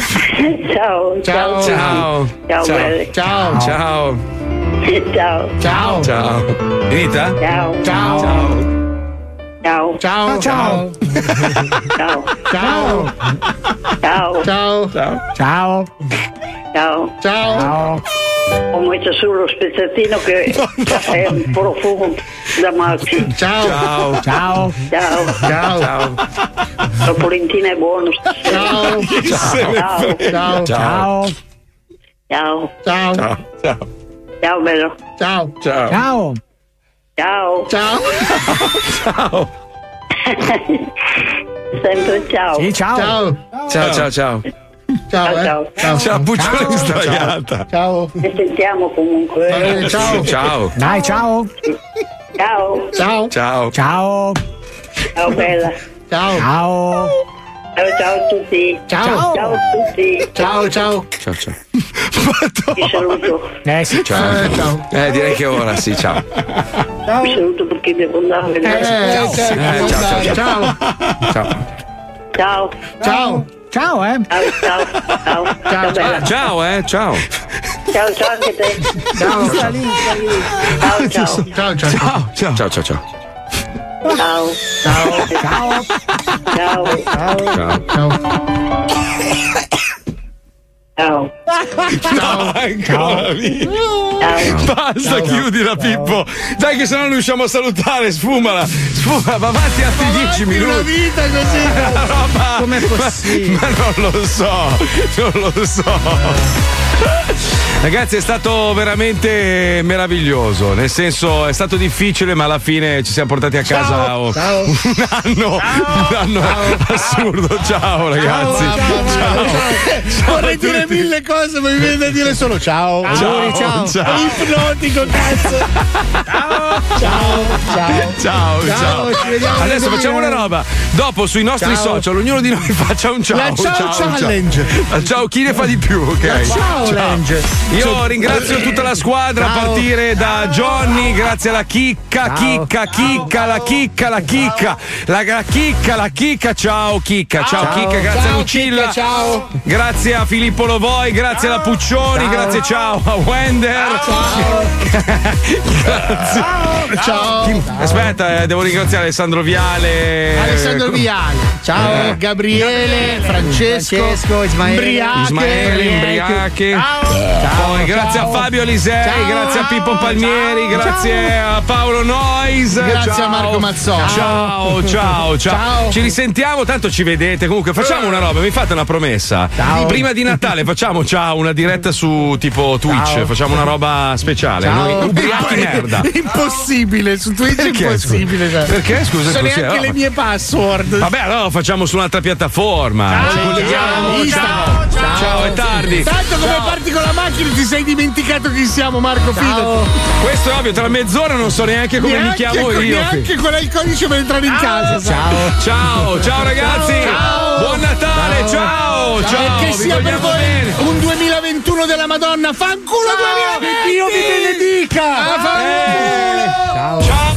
Ciao. Ciao. Ciao. Ciao. Ciao. Ciao. Ciao. Ciao. Finita? Ciao. Ciao. Ciao. Ciao. Ciao. Ciao. Ciao. Ciao. Ciao. Ciao. Ciao. Ciao. Ho messo su lo spezzatino che è un profumo da matti. Ciao. Ciao. Ciao. Ciao. Ciao. La polentina è buona. Ciao. Ciao. Ciao. Ciao. Ciao. Ciao. Ciao. Ciao. Ciao bello. Ciao. Ciao. Ciao. Ciao. Ciao. Ciao. (laughs) Sempre ciao. Sì, ciao. Ciao. Ciao, ciao, ciao. Ciao. eh. Ciao. Ciao. Ciao, Puccione Ciao. sdraiata. Ciao. Ci sentiamo comunque. Eh, ciao. Ciao. Dai, ciao. Ciao. Ciao. Ciao. Ciao. Ciao bella. Ciao. Ciao. Ciao ciao a tutti. Ciao. Ciao a tutti. Ciao, ciao. Ciao, ciao. Ti saluto. Eh sì, ciao. Eh, eh ciao. Eh, direi che ora sì, ciao. ciao. Vi saluto perché devo andare. Eh, eh, ciao. Certo. Eh, ciao, ciao, ciao. Ciao. Ciao. Ciao. Ciao, eh. Ciao, ciao. Ciao, ciao, ah, ciao eh. Ciao. Ciao, ciao anche te. Ciao, ciao. Ciao, ciao. Ciao, ciao. Ciao, ciao. Ciao, ciao, ciao. ciao. Ciao. Ciao. Ciao. Ciao. Ciao. Ciao. Ciao. (laughs) Ancora lì. Basta, chiudila, Pippo. Dai, che sennò non riusciamo a salutare. Sfumala. Sfumala, va avanti altri dieci Avanti una minuti. vita (laughs) così. Una roba- Com'è possibile? Ma, ma non lo so, non lo so. Ragazzi, è stato veramente meraviglioso. Nel senso, è stato difficile, ma alla fine ci siamo portati a casa Ciao. (laughs) Ciao. un anno, un anno assurdo. Ciao, ragazzi. Ciao. Vorrei dire mille cose, ma mi viene da dire solo ciao. Ciao, ciao. ciao. Ipnotico, cazzo. Ciao. Ciao. Ciao. Ciao, ciao. Adesso facciamo una roba. Dopo sui nostri Ciao. social, ognuno di noi (laughs) faccia un ciao. La ciao challenge. Ciao. Ciao, chi ne fa di più, ok? La ciao challenge. Io ringrazio tutta la squadra a Ciao. partire da Johnny, grazie alla chicca, chicca, chicca, la chicca, la chicca, la, la chicca, la chicca, ciao chicca, ciao, Ciao. chicca, grazie Ciao, a Lucilla, Chicca, ciao. grazie a Filippo Lovoi, grazie alla Puccioni, Ciao. grazie ciao a Wender. (laughs) grazie. Ciao. Aspetta, eh, devo ringraziare Alessandro Viale. Alessandro Viale. Ciao Eh. Gabriele, Francesco, Francesco, Ismaele. Ismaele Imbriache. Poi grazie a Fabio Alisei, Ciao. grazie a Pippo Palmieri, Ciao. grazie a Paolo Nois. Grazie ciao. a Marco Mazzotti. Ciao, ciao, ciao, Ciao. Ci risentiamo, tanto ci vedete. Comunque facciamo una roba, mi fate una promessa. Ciao. Prima di Natale facciamo ciao, una diretta su tipo Twitch, Ciao. facciamo una roba speciale. Ciao. Noi ubriachi merda. (laughs) Impossibile, su Twitch è Perché, impossibile. scusa? cioè. Perché, scusa, Non so scusa, neanche no. le mie password. Vabbè, allora lo facciamo su un'altra piattaforma. Ciao. Ci colleghiamo. Ciao. Ciao. Ciao, è tardi. Tanto come Ciao. parti con la quindi ti sei dimenticato chi siamo, Marco Fido. Questo è ovvio, tra mezz'ora non so neanche come neanche, mi chiamo io. Neanche qual è il codice per entrare in casa. Ciao. ciao, ciao ragazzi. Ciao. Buon Natale, ciao. Ciao. ciao. E che sia per voi bene. un 2021 della Madonna. Fanculo ciao, 2020. Dio vi benedica. Ah. Ciao. ciao.